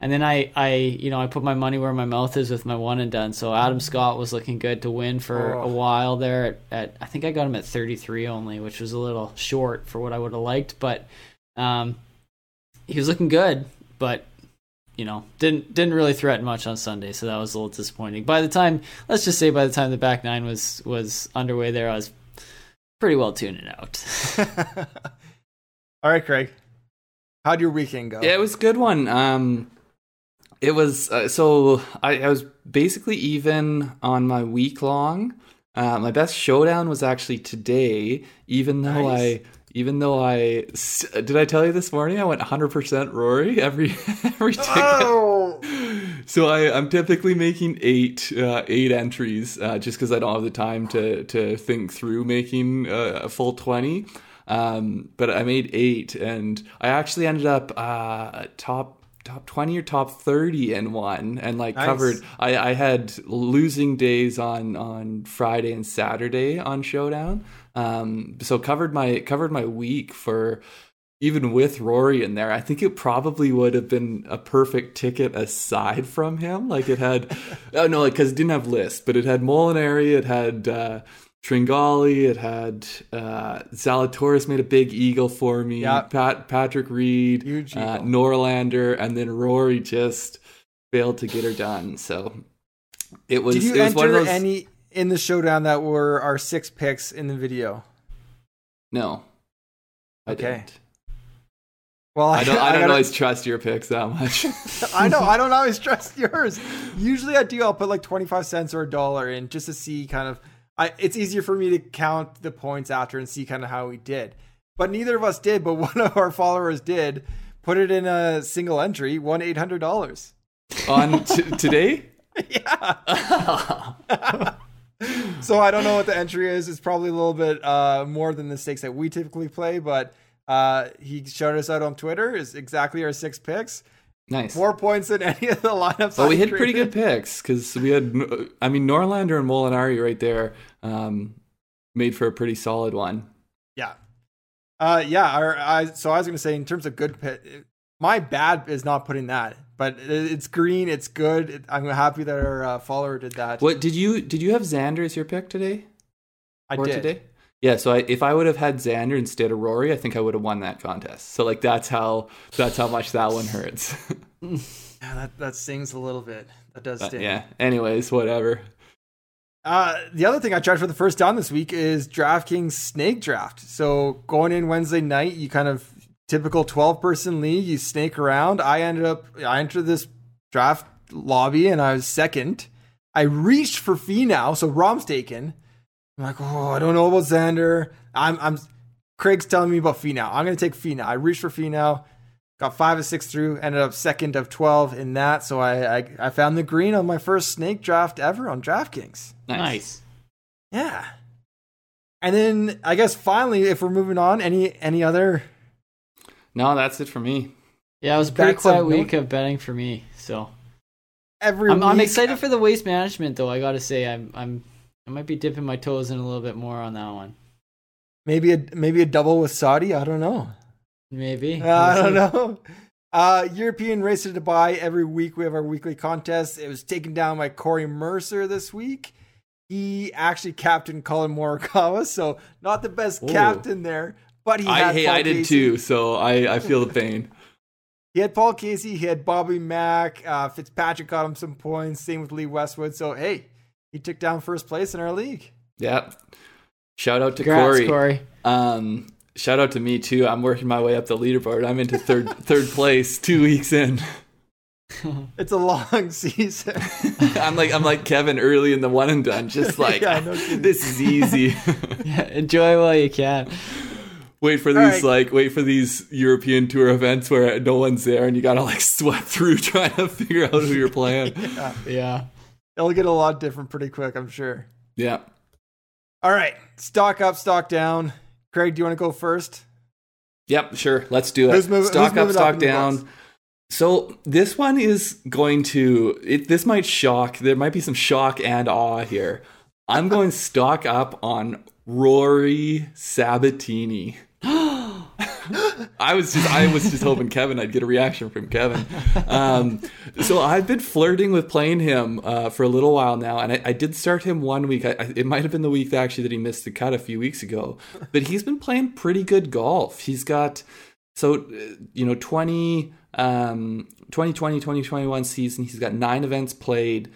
And then I, I, you know, I put my money where my mouth is with my one and done. So Adam Scott was looking good to win for Oh. a while there. At, at I think I got him at 33 only, which was a little short for what I would have liked. But um, he was looking good, but you know, didn't didn't really threaten much on Sunday. So that was a little disappointing. By the time, let's just say, by the time the back nine was was underway, there I was pretty well tuning out. All right, Craig. How'd your weekend go? Yeah, it was a good one. Um, it was uh, so I, I was basically even on my week long. Uh, my best showdown was actually today, even though Nice. I even though I did I tell you this morning I went 100% Rory every every ticket. Oh, So I, I'm typically making eight uh, eight entries uh, just because I don't have the time to to think through making uh, a full twenty. Um, but I made eight, and I actually ended up uh, top top twenty or top thirty in one, and like Nice. covered. I, I had losing days on on Friday and Saturday on Showdown. Um, so covered my covered my week for even with Rory in there, I think it probably would have been a perfect ticket aside from him. Like it had, oh no, like because it didn't have list, but it had Molinari, it had uh, Tringale, it had uh, Zalatoris made a big eagle for me. Yeah. Pat Patrick Reed, uh. Norlander, and then Rory just failed to get her done. So it was. did you it was one of enter those. any in the showdown that were our six picks in the video? no, I Okay. didn't. Well, I don't. I don't gotta- always trust your picks that much. I know. I don't always trust yours. Usually, I do. I'll put like twenty five cents or a dollar in just to see kind of. I. It's easier for me to count the points after and see kind of how we did. But neither of us did. But one of our followers did. Put it in a single entry. Won eight hundred dollars. on t- today. Yeah. so I don't know what the entry is. It's probably a little bit uh, more than the stakes that we typically play. But uh, he showed us out on Twitter. Is exactly our six picks. Nice. More points than any of the lineups. Well, we hit pretty good picks because we had, I mean, Norlander and Molinari right there um, made for a pretty solid one. Yeah. Uh, yeah. Our, I, so I was going to say, in terms of good pit, my bad is not putting that, but it- it's green. It's good. I'm happy that our uh, follower did that. What did you did you have Xander as your pick today I or did. today? Yeah, so I, if I would have had Xander instead of Rory, I think I would have won that contest. So like that's how that's how much that one hurts. Yeah, that, that stings a little bit. That does But sting. yeah. Anyways, whatever. Uh, the other thing I tried for the first time this week is DraftKings Snake Draft. So going in Wednesday night, you kind of typical 12 person league, you snake around. I ended up, I entered this draft lobby and I was second. I reached for Finau, so Rahm's taken. I'm like, oh, I don't know about Xander. I'm, I'm, Craig's telling me about Finau. I'm going to take Finau. I reached for Finau, got five or six through, ended up second of 12 in that. So I, I, I found the green on my first snake draft ever on DraftKings. nice. Yeah. And then I guess finally, if we're moving on, any any other No, that's it for me. Yeah, it was a pretty Backs of quiet no- week of betting for me. So every I'm, I'm week- excited uh, for the waste management, though. I got to say, I'm I'm I might be dipping my toes in a little bit more on that one. maybe a maybe a double with Saudi. I don't know. Maybe. Uh, I don't know. Uh, European Race to Dubai. Every week we have our weekly contest. It was taken down by Corey Mercer this week. He actually captained Collin Morikawa, so not the best Ooh. captain there. But he I had hey, I did too, so I, I feel the pain. He had Paul Casey. He had Bobby Mack. Uh, Fitzpatrick got him some points. Same with Lee Westwood. So hey, he took down first place in our league. Yeah. Shout out to Congrats, Corey. Corey. Um, shout out to me too. I'm working my way up the leaderboard. I'm into third third place two weeks in. It's a long season. I'm like I'm like Kevin early in the one and done. Just like Yeah, no this is easy. Yeah, enjoy while you can. wait for All these right. like wait for these European tour events where no one's there and you gotta like sweat through trying to figure out who you're playing. Yeah. It'll get a lot different pretty quick, I'm sure. Yeah. All right, stock up, stock down. Craig, do you want to go first? Yep, sure. Let's do it. Who's moving- stock who's up, moving up stock down. So this one is going to it, this might shock. There might be some shock and awe here. I'm going stock up on Rory Sabbatini. I was just I was just hoping Kevin I'd get a reaction from Kevin. Um, so I've been flirting with playing him uh, for a little while now, and I, I did start him one week. I, it might have been the week actually that he missed the cut a few weeks ago, but he's been playing pretty good golf. He's got so uh, you know 20 um 2020 2021 season he's got nine events played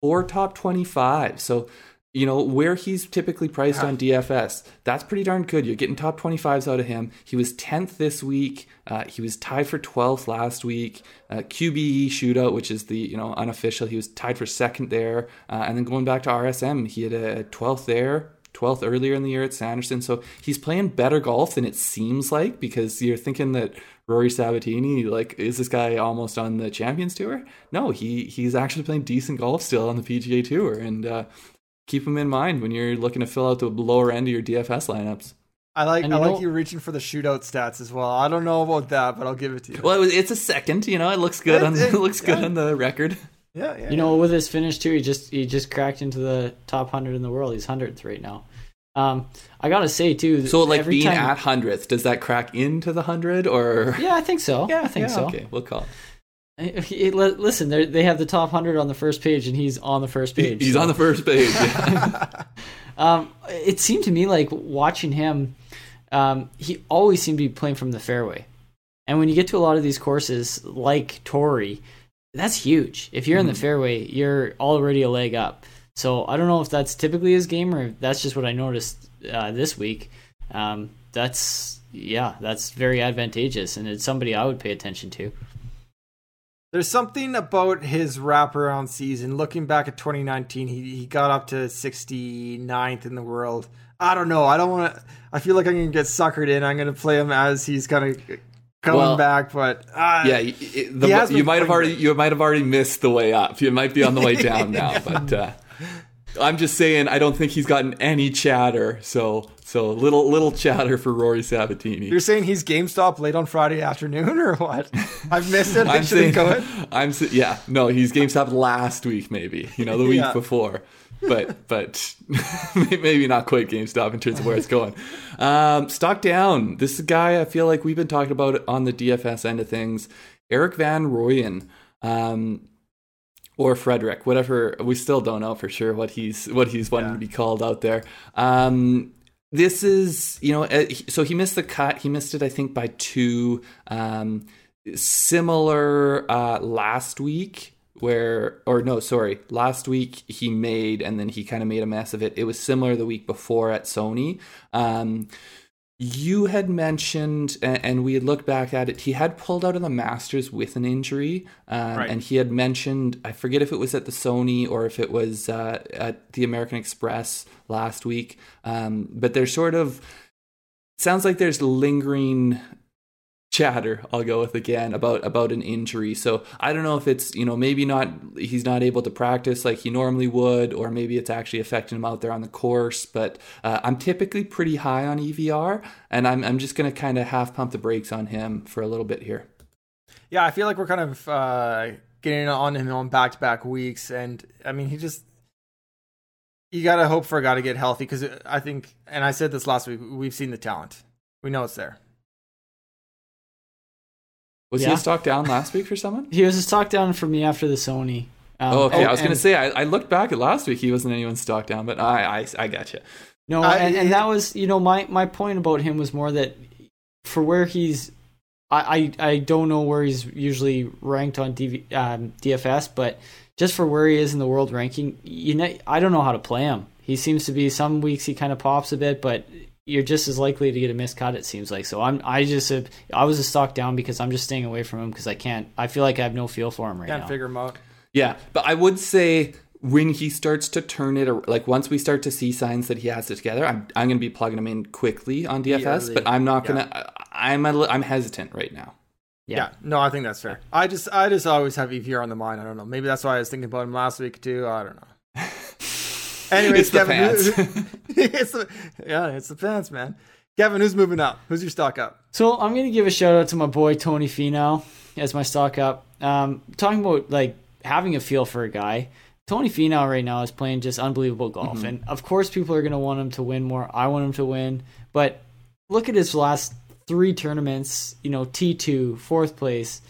four top 25 so you know where he's typically priced on DFS. That's pretty darn good. You're getting top 25s out of him. He was 10th this week. Uh, he was tied for 12th last week. Uh, QBE shootout, which is the you know unofficial, he was tied for second there. Uh, and then going back to RSM, he had a 12th there. 12th earlier in the year at Sanderson. So he's playing better golf than it seems like because you're thinking that Rory Sabbatini, like, is this guy almost on the Champions Tour? No, he he's actually playing decent golf still on the PGA Tour. And uh, keep them in mind when you're looking to fill out the lower end of your DFS lineups. I like And I you like know- you reaching for the shootout stats as well. I don't know about that, but I'll give it to you. Well, it's a second. You know, it looks good on It- it looks good yeah. on the record. Yeah, yeah. You know, with his finish too, he just he just cracked into the top hundred in the world. He's hundredth right now. Um, I gotta say too. So, like every being time, at hundredth, does that crack into the hundred or? yeah, I think so. Yeah, I think yeah, so. Okay, we'll call. It- it- li- listen, they're- have the top hundred on the first page, and he's on the first page. He's so- on the first page. yeah. Um, it seemed to me like watching him, um, he always seemed to be playing from the fairway. And when you get to a lot of these courses, like Torrey, that's huge. If you're in the fairway, you're already a leg up. So I don't know if that's typically his game or if that's just what I noticed uh, this week. Um, that's yeah, that's very advantageous, and it's somebody I would pay attention to. There's something about his wraparound season. Looking back at 2019, he, he got up to 69th in the world. I don't know. I don't want to. I feel like I'm going to get suckered in. I'm going to play him as he's kind of coming Well, back, but uh, yeah, y- y- the, He has you might have already you might have already missed the way up. You might be on the way down now, but uh, I'm just saying I don't think he's gotten any chatter. So so little little chatter for Rory Sabbatini. You're saying he's GameStop late on Friday afternoon or what? I've missed it. I I'm saying, go. I'm yeah, no, he's GameStop last week, maybe you know the week Yeah. before, but but maybe not quite GameStop in terms of where it's going. Um, stock down. This is a guy I feel like we've been talking about on the DFS end of things. Erik van Rooyen. Um, or Frederick, whatever. We still don't know for sure what he's what he's wanting Yeah. to be called out there. Um, this is you know uh, so he missed the cut. He missed it I think by two. Um, similar uh, last week where or no sorry last week he made and then he kind of made a mess of it it was similar the week before at sony um, you had mentioned and, we had looked back at it he had pulled out of the masters with an injury um, Right. and he had mentioned i forget if it was at the sony or if it was uh, at the american express last week um, but there's sort of sounds like there's lingering chatter I'll go with again about about an injury. So I don't know if it's you know maybe not he's not able to practice like he normally would, or maybe it's actually affecting him out there on the course. But uh, I'm typically pretty high on EVR, and I'm I'm just gonna kind of half pump the brakes on him for a little bit here. Yeah, I feel like we're kind of uh, getting on him on back to back weeks, and I mean, he just you gotta hope for a guy to get healthy because I think, and I said this last week, we've seen the talent, we know it's there. Was he Yeah. a stock down last week for someone? He was a stock down for me after the Sony. Um, Oh, okay. I was gonna say I, I looked back at last week. He wasn't anyone's stock down, but I I, I got you. No, I- and, and that was you know my my point about him was more that for where he's, I I, I don't know where he's usually ranked on DV, um, DFS, but just for where he is in the world ranking, you know I don't know how to play him. He seems to be some weeks he kind of pops a bit, but you're just as likely to get a miscut. It seems like so. I'm I just uh, I was a stock down because I'm just staying away from him because I can't. I feel like I have no feel for him right Can't now. figure him out. Yeah, but I would say when he starts to turn it, ar- like once we start to see signs that he has it together, I'm I'm going to be plugging him in quickly on DFS. early. But I'm not gonna. I- I'm a, li- I'm hesitant right now. Yeah. no, I think that's fair. I just, I just always have EVR on the mind. I don't know. Maybe that's why I was thinking about him last week too. I don't know. Anyways, It's the Kevin, who- it's the, yeah, it's the pants, man. Kevin, who's moving up? Who's your stock up? So I'm gonna give a shout out to my boy Tony Finau. as my stock up. Um, talking about like having a feel for a guy. Tony Finau right now is playing just unbelievable golf, Mm-hmm. and of course people are going to want him to win more. I want him to win, but look at his last three tournaments. You know, T two, fourth place,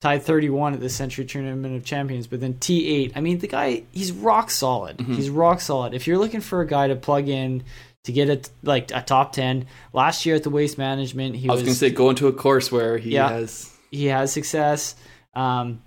tied thirty one at the Sentry Tournament of Champions, but then T eight. I mean, the guy he's rock solid. Mm-hmm. He's rock solid. If you're looking for a guy to plug in to get a like a top ten, last year at the Waste Management, he I was was going to say go into a course where he Yeah. has. he has success. Um,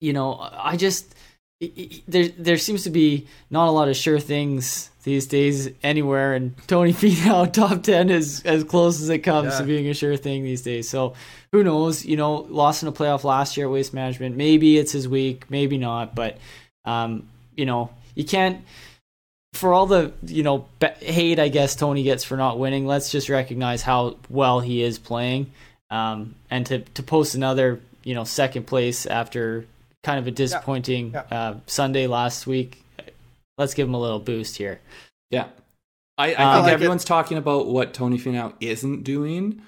you know, I just there there seems to be not a lot of sure things these days anywhere, and Tony Finau top ten is as close as it comes Yeah. to being a sure thing these days. So who knows? You know, lost in a playoff last year at Waste Management. Maybe it's his week, maybe not. But um, you know, you can't. For all the you know hate, I guess Tony gets for not winning. Let's just recognize how well he is playing um, and to to post another you know second place after kind of a disappointing Yeah. Uh, Sunday last week. Let's give him a little boost here. Yeah. I, I Uh, think I like everyone's talking about what Tony Finau isn't doing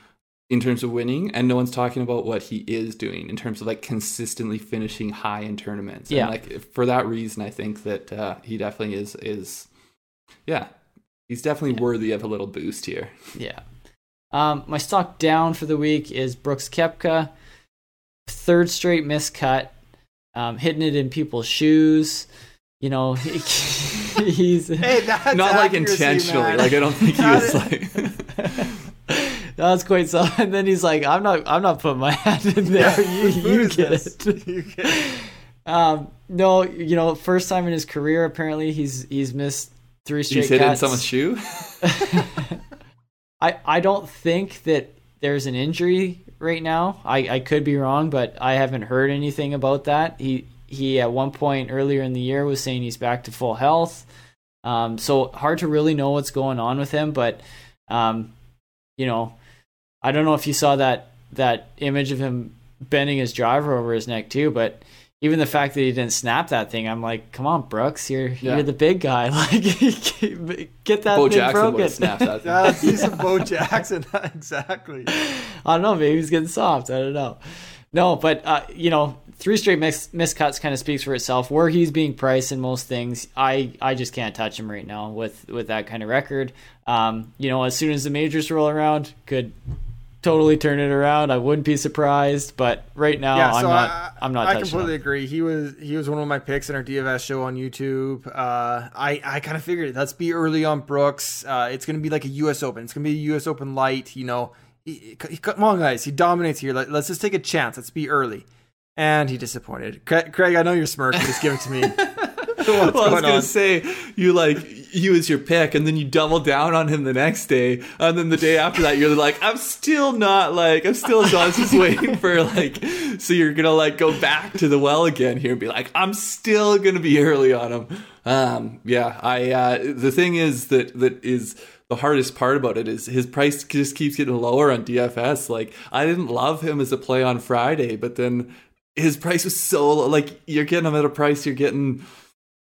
in terms of winning, and no one's talking about what he is doing in terms of like consistently finishing high in tournaments. Yeah. And like for that reason, I think that uh, he definitely is is yeah, he's definitely Yeah. worthy of a little boost here. Yeah. Um, my stock down for the week is Brooks Koepka, third straight miscut, um, hitting it in people's shoes. You know, he's Hey, Not like intentionally. man. Like I don't think he was like. that's quite so. And then he's like, "I'm not, I'm not putting my hand in there. you, you get it." You get it. Um, no, you know, first time in his career, apparently he's he's missed three straight He's hit in someone's shoe. I I don't think that there's an injury right now. I I could be wrong, but I haven't heard anything about that. He he at one point earlier in the year was saying he's back to full health. Um, so hard to really know what's going on with him, but um, you know, I don't know if you saw that that image of him bending his driver over his neck too, but even the fact that he didn't snap that thing, I'm like, come on, Brooks, you're Yeah. you're the big guy. Like, get that Bo thing Jackson would broken. have snapped that. Yeah, let's see some Bo Jackson. exactly. I don't know. Maybe he's getting soft. I don't know. No, but uh, you know, three straight mis- miscuts kind of speaks for itself. Where he's being priced in most things, I I just can't touch him right now with with that kind of record. Um, you know, as soon as the majors roll around, could totally turn it around. I wouldn't be surprised. But right now, yeah, I'm not. I, I'm not I completely him. agree. He was he was one of my picks in our DFS show on YouTube. Uh, I I kind of figured let's be early on Brooks. Uh, it's gonna be like a U.S. Open. It's gonna be a U.S. Open light. You know, he, he- come on guys, he dominates here. Let, let's just take a chance. Let's be early. And he disappointed. Craig, Craig I know you're smirking. Just give it to me. Well, I was going gonna on? say you like you was your pick, and then you double down on him the next day, and then the day after that, you're like, I'm still not like I'm still so I was just waiting for like, so you're gonna like go back to the well again here and be like, I'm still gonna be early on him. Um, yeah, I uh, the thing is that that is the hardest part about it is his price just keeps getting lower on DFS. Like I didn't love him as a play on Friday, but then his price was so low. Like you're getting him at a price you're getting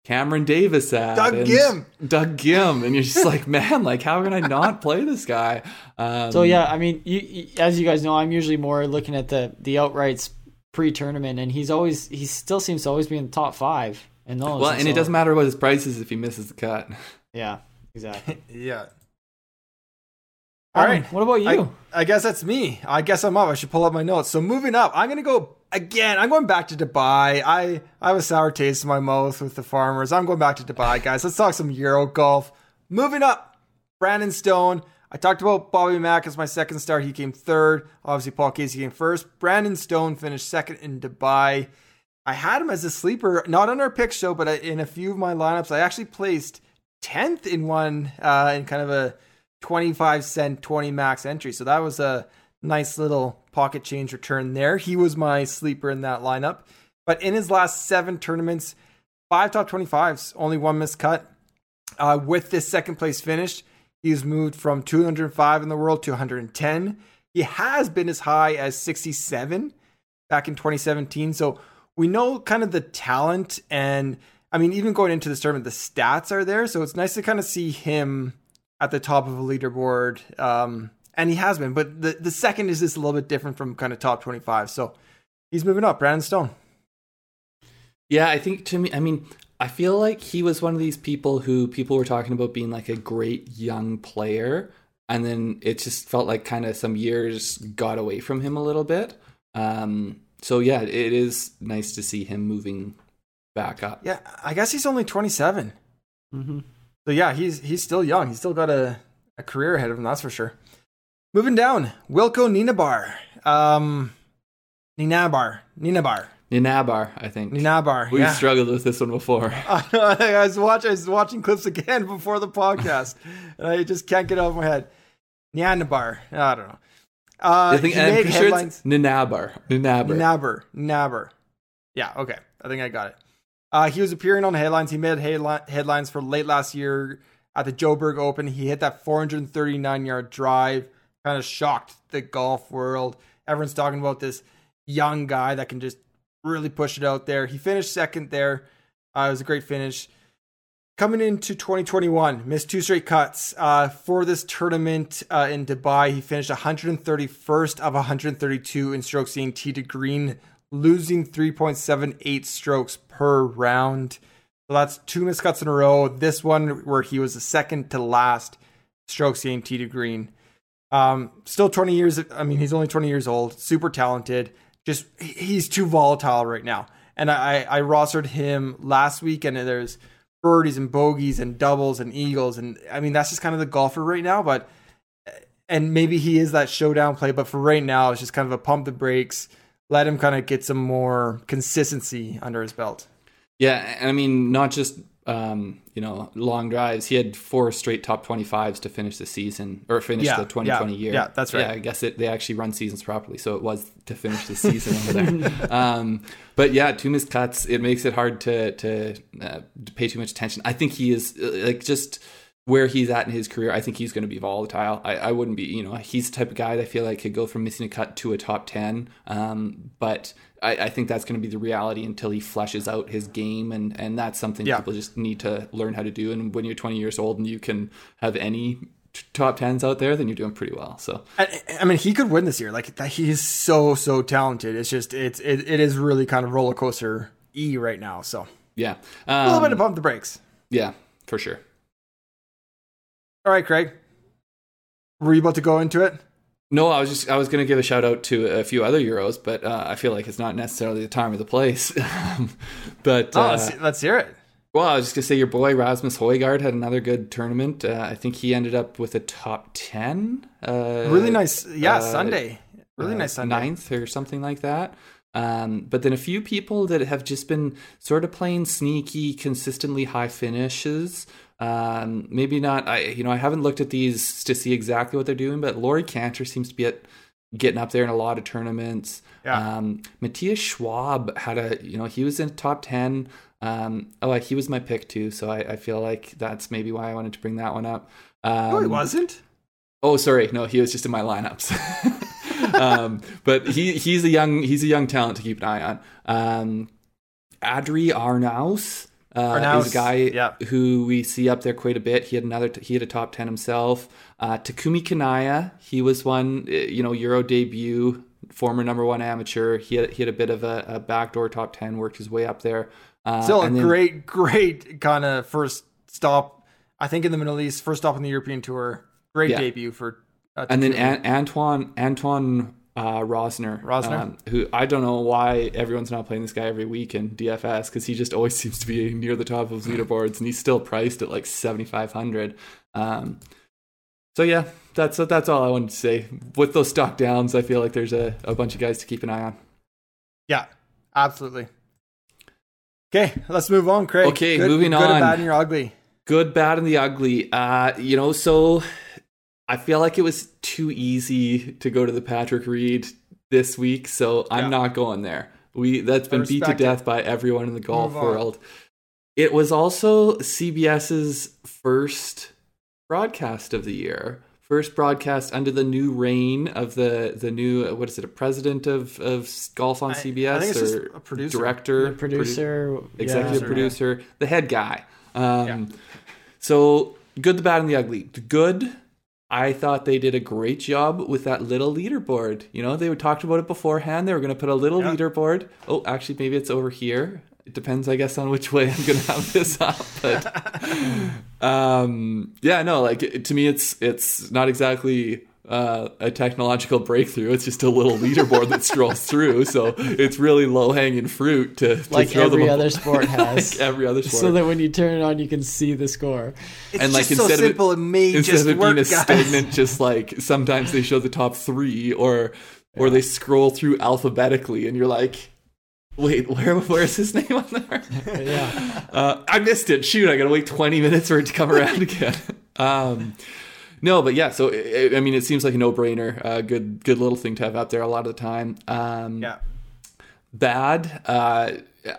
Cameron Davis at Doug and Ghim. Doug Ghim, and you're just like, man, like how can I not play this guy? Um, So yeah, I mean, you, you, as you guys know, I'm usually more looking at the the outrights pre-tournament, and he's always he still seems to always be in the top five in those. well, and it so- doesn't matter what his price is if he misses the cut. Yeah, exactly. yeah. All Adam, right. what about you? I, I guess that's me. I guess I'm up. I should pull up my notes. So moving up, I'm gonna go again. I'm going back to Dubai. I I have a sour taste in my mouth with the farmers. I'm going back to Dubai, guys. Let's talk some Euro golf. Moving up, Brandon Stone. I talked about Bobby Mack as my second start. He came third. Obviously, Paul Casey came first. Brandon Stone finished second in Dubai. I had him as a sleeper, not on our pick show, but in a few of my lineups. I actually placed 10th in one uh, in kind of a 25 cent 20 max entry. So that was a nice little pocket change return there. He was my sleeper in that lineup. But in his last seven tournaments, five top 25s, only one missed cut. Uh, with this second place finish, he's moved from 205 in the world to 110. He has been as high as 67 back in 2017. So we know kind of the talent and I mean, even going into this tournament, the stats are there. So it's nice to kind of see him at the top of a leaderboard. Um, and he has been, but the, the second is just a little bit different from kind of top 25. So he's moving up. Brandon Stone. Yeah, I think to me, I mean, I feel like he was one of these people who people were talking about being like a great young player, and then it just felt like kind of some years got away from him a little bit. Um, so yeah, it is nice to see him moving back up. Yeah, I guess he's only 27. Mm-hmm. So yeah, he's he's still young. He's still got a, a career ahead of him, that's for sure. Moving down, Wilco Nienaber. Um Nienaber. Nienaber. Nienaber, I think. Nienaber. We've yeah. struggled with this one before. I was watching I was watching clips again before the podcast. and I just can't get it out of my head. Nienaber. I don't know. Uh, I think I'm pretty sure it's headlines. Nienaber. Nienaber. Nabber. Nabber. Yeah, okay. I think I got it. Uh, he was appearing on headlines. He made headli- headlines for late last year at the Joburg Open. He hit that 439 yard drive, kind of shocked the golf world. Everyone's talking about this young guy that can just really push it out there. He finished second there. Uh, it was a great finish. Coming into 2021, missed two straight cuts. Uh, for this tournament uh, in Dubai, he finished 131st of 132 in strokes gained tee to green, losing 3.78 strokes per round. So that's two missed cuts in a row. This one where he was the second to last strokes gained tee to green. Um, still 20 years. I mean, he's only 20 years old. Super talented. Just he's too volatile right now. And I I rostered him last week, and there's birdies and bogeys and doubles and eagles, and I mean that's just kind of the golfer right now. But and maybe he is that showdown play, but for right now, it's just kind of a pump the brakes, let him kind of get some more consistency under his belt. Yeah, and I mean, not just um, you know long drives. He had four straight top twenty fives to finish the season or finish Yeah, the twenty twenty yeah, year. yeah, that's right. Yeah, I guess it, they actually run seasons properly, so it was to finish the season over there. Um, but yeah, two missed cuts. It makes it hard to to, uh, to pay too much attention. I think he is uh, like just where he's at in his career, I think he's going to be volatile. I, I wouldn't be, you know, he's the type of guy that I feel like could go from missing a cut to a top 10. Um, but I, I think that's going to be the reality until he fleshes out his game. And, and that's something Yeah. people just need to learn how to do. And when you're 20 years old and you can have any t- top 10s out there, then you're doing pretty well. So I, I mean, he could win this year. Like he's so so talented. It's just it's it, it is really kind of roller coaster e right now. So yeah. a little bit Um, of pump the brakes. yeah, for sure. All right, Craig. Were you about to go into it? No, I was just I was going to give a shout out to a few other Euros, but uh, I feel like it's not necessarily the time or the place. but Oh, uh, let's, let's hear it. Well, I was just gonna say your boy Rasmus Højgaard had another good tournament. Uh, I think he ended up with a top ten. Uh, Really nice. Yeah, uh, Sunday. Really uh, nice Sunday. ninth or something like that. Um, but then a few people that have just been sort of playing sneaky, consistently high finishes. Um, maybe not. I you know I haven't looked at these to see exactly what they're doing, but Laurie Canter seems to be at getting up there in a lot of tournaments. Yeah. Um, Matthias Schwab had a you know he was in top ten. Um, oh, he was my pick too, so I, I feel like that's maybe why I wanted to bring that one up. Um, no, it wasn't. Oh, sorry, no, he was just in my lineups. um, but he he's a young he's a young talent to keep an eye on. Um, Adri Arnaus. Uh, is a guy yeah. who we see up there quite a bit. He had another. He had a top ten himself. Uh, Takumi Kanaya. He was one. uh, You know, Euro debut, former number one amateur. He had he had a bit of a, a backdoor top ten. Worked his way up there. Uh, Still a then- great, great kind of first stop. I think in the Middle East, first stop on the European Tour. Great Yeah. debut for. Uh, and then An- Antoine Antoine uh, Rozner, Rozner? um, who I don't know why everyone's not playing this guy every week in DFS because he just always seems to be near the top of leaderboards, and he's still priced at like seventy five hundred. Um, so yeah, that's that's all I wanted to say. With those stock downs, I feel like there's a, a bunch of guys to keep an eye on. yeah, absolutely. Okay, let's move on, Craig. Okay, good, moving good on. Good, bad, and you're ugly. Good, bad, and the ugly. Uh, you know, so I feel like it was too easy to go to the Patrick Reed this week, so I'm Yeah. not going there. We that's been beat to respect it. death by everyone in the golf world. It was also CBS's first broadcast of the year. First broadcast under the new reign of the the new what is it a president of of golf on I- CBS I think it's just or a producer. director The producer, executive yeah. producer, the head guy. Um, Yeah. So good, the bad, and the ugly. The good I thought they did a great job with that little leaderboard. You know, they talked about it beforehand. They were going to put a little Yeah. leaderboard. Oh, actually, maybe it's over here. It depends, I guess, on which way I'm going to have this up. But um, yeah, no, like to me, it's it's not exactly uh, a technological breakthrough. It's just a little leaderboard that scrolls through. So it's really low hanging fruit to, to like throw them every a- other sport has. like every other sport. so that when you turn it on, you can see the score. It's and like just so instead of it- simple, it, may instead just of it work, being a guys. statement, just like sometimes they show the top three, or or they scroll through alphabetically, and you're like, wait, where where's his name on there? Yeah. Uh, I missed it. Shoot, I gotta wait 20 minutes for it to come around again. Um, no, but yeah. So it, I mean, it seems like a no-brainer. Uh, good, good little thing to have out there a lot of the time. Um, Yeah. bad. Uh,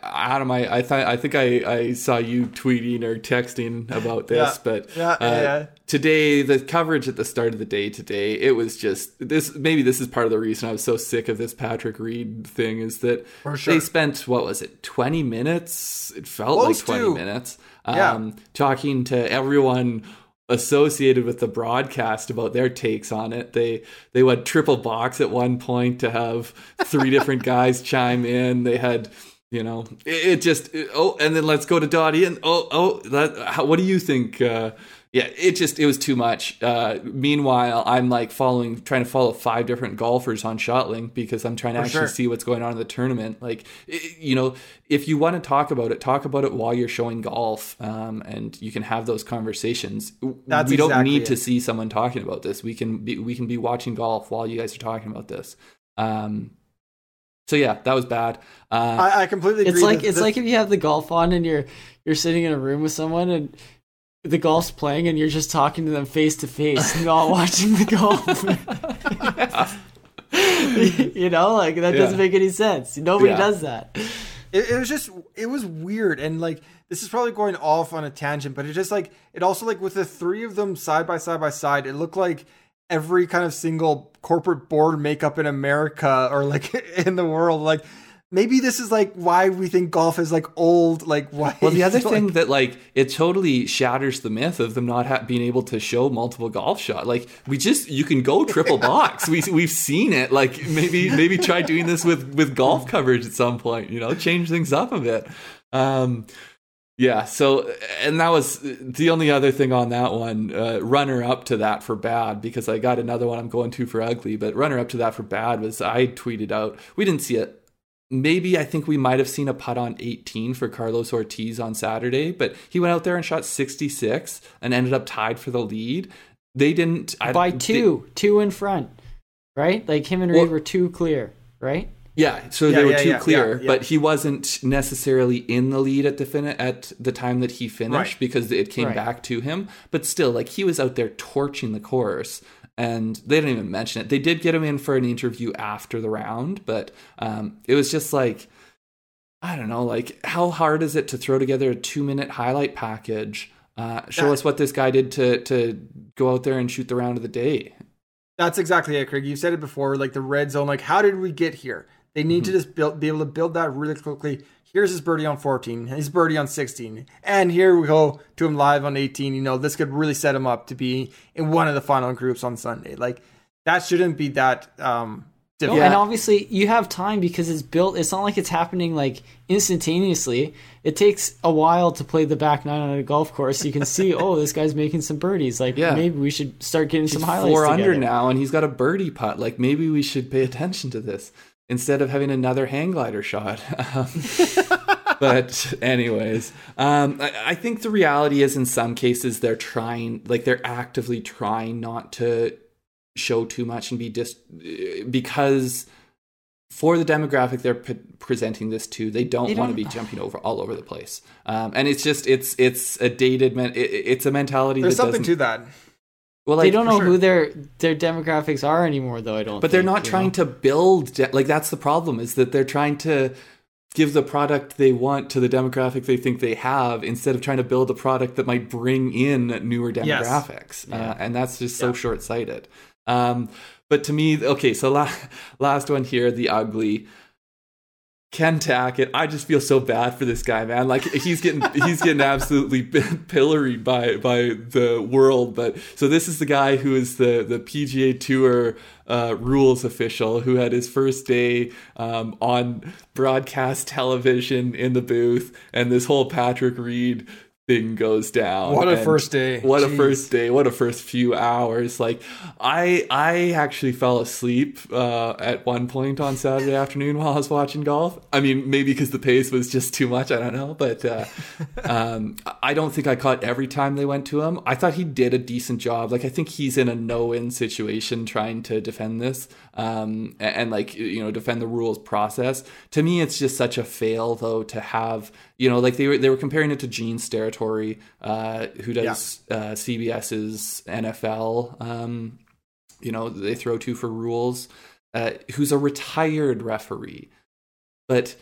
Adam, I I, th- I think I, I saw you tweeting or texting about this, Yeah. but Yeah, uh, yeah. today the coverage at the start of the day today it was just this. Maybe this is part of the reason I was so sick of this Patrick Reed thing is that sure. they spent what was it twenty minutes? It felt Close like twenty to. minutes. Yeah. Um, talking to everyone associated with the broadcast about their takes on it. They they went triple box at one point to have three different guys chime in. They had you know it, it just it- oh and then let's go to Dottie and oh oh that how, what do you think uh yeah it just it was too much uh meanwhile i'm like following trying to follow five different golfers on ShotLink because i'm trying to For actually sure. see what's going on in the tournament like i you know if you want to talk about it talk about it while you're showing golf um and you can have those conversations That's we don't exactly need it. to see someone talking about this we can be we can be watching golf while you guys are talking about this um so yeah that was bad uh I, I completely agree. It's like that it's the- like if you have the golf on and you're you're sitting in a room with someone and the golf's playing and you're just talking to them face to face, not watching the golf. you know, like that doesn't make any sense. Nobody Yeah. does that. it, it was just it was weird and like this is probably going off on a tangent but it just like it also like with the three of them side by side by side it looked like every kind of single corporate board makeup in america or like in the world like maybe this is like why we think golf is like old like why Well, the other like- thing that like it totally shatters the myth of them not ha- being able to show multiple golf shot. Like we just you can go triple box. we we've seen it. Like maybe maybe try doing this with with golf coverage at some point. You know, change things up a bit. Um, yeah. So and that was the only other thing on that one. Uh, runner up to that for bad because I got another one I'm going to for ugly. But runner up to that for bad was I tweeted out. We didn't see it maybe I think we might have seen a putt on 18 for Carlos Ortiz on Saturday, but he went out there and shot 66 and ended up tied for the lead. They didn't I, By they- two, two in front, right? Like him and Reed Well- were two clear, right? yeah, so Yeah, they were yeah, too yeah, clear, yeah, yeah. but he wasn't necessarily in the lead at the fin- at the time that he finished Right. because it came Right. back to him. But still, like he was out there torching the course. And they didn't even mention it. They did get him in for an interview after the round, but um, it was just like I don't know, like how hard is it to throw together a two minute highlight package? Uh, show That- us what this guy did to to go out there and shoot the round of the day. That's exactly it, Craig. You said it before, like the red zone. Like, how did we get here? They need to just build, be able to build that really quickly. Here's his birdie on 14, his birdie on 16, and here we go to him live on 18. You know, this could really set him up to be in one of the final groups on Sunday. Like, that shouldn't be that um, No, difficult. And obviously, you have time because it's built. It's not like it's happening like instantaneously. It takes a while to play the back nine on a golf course. You can see, oh, this guy's making some birdies. Like Yeah. maybe we should start getting some He's highlights. four together. under now, and he's got a birdie putt. Like maybe we should pay attention to this instead of having another hang glider shot. But anyways, um, I, I think the reality is in some cases they're trying, like they're actively trying not to show too much and be dis because for the demographic they're p- presenting this to, they don't They want to be jumping over all over the place. Um, and it's just it's it's a dated men- it, it's a mentality There's that something doesn't to that. well, they don't know sure. who their their demographics are anymore, though. I don't. Think. But they're not trying know? to build de- like that's the problem is that they're trying to give the product they want to the demographic they think they have instead of trying to build a product that might bring in newer Yes. demographics uh, and that's just so Yeah. short-sighted um, but to me okay so la- last one here the ugly Ken Tackett, I just feel so bad for this guy, man. Like he's getting he's getting absolutely pilloried by by the world. But so this is the guy who is the the PGA Tour uh, rules official who had his first day um, on broadcast television in the booth, and this whole Patrick Reed thing goes down. What a first day. What Jeez. a first day. What a first few hours. Like I I actually fell asleep uh, at one point on Saturday afternoon while I was watching golf. I mean, maybe because the pace was just too much, I don't know, but uh, um, I don't think I caught every time they went to him. I thought he did a decent job. Like I think he's in a no-win situation trying to defend this um, and, and like you know defend the rules process. To me it's just such a fail though to have you know, like they were they were comparing it to Gene Steratore, uh, who does yeah. uh, CBS's NFL. Um, you know, they throw to for rules. Uh, who's a retired referee, but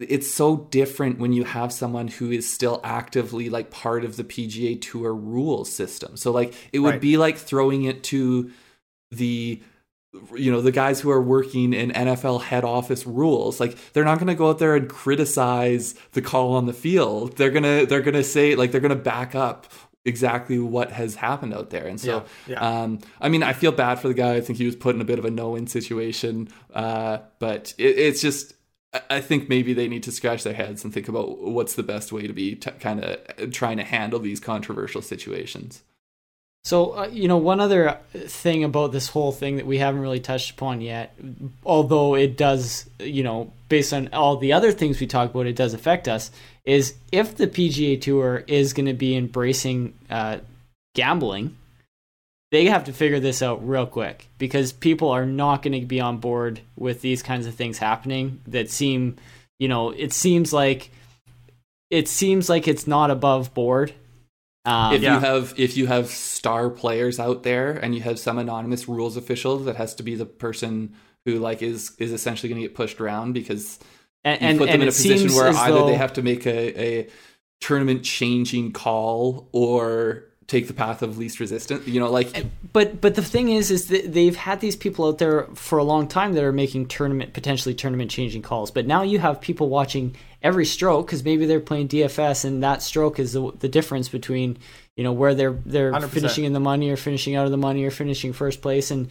it's so different when you have someone who is still actively like part of the PGA Tour rules system. So like it would right. be like throwing it to the you know the guys who are working in NFL head office rules like they're not going to go out there and criticize the call on the field. They're going to they're going to say like they're going to back up exactly what has happened out there. And so yeah, yeah. um I mean I feel bad for the guy. I think he was put in a bit of a no-win situation. Uh but it, it's just I think maybe they need to scratch their heads and think about what's the best way to be t- kind of trying to handle these controversial situations so, uh, you know, one other thing about this whole thing that we haven't really touched upon yet, although it does, you know, based on all the other things we talk about, it does affect us, is if the PGA Tour is going to be embracing uh, gambling, they have to figure this out real quick because people are not going to be on board with these kinds of things happening that seem, you know, it seems like it seems like it's not above board um, if yeah. you have if you have star players out there and you have some anonymous rules official that has to be the person who like is is essentially going to get pushed around because and, you and, put them in a position where either though... they have to make a, a tournament changing call or take the path of least resistance you know like but but the thing is is that they've had these people out there for a long time that are making tournament potentially tournament changing calls. But now you have people watching every stroke because maybe they're playing dfs and that stroke is the, the difference between you know where they're they're 100%. finishing in the money or finishing out of the money or finishing first place. And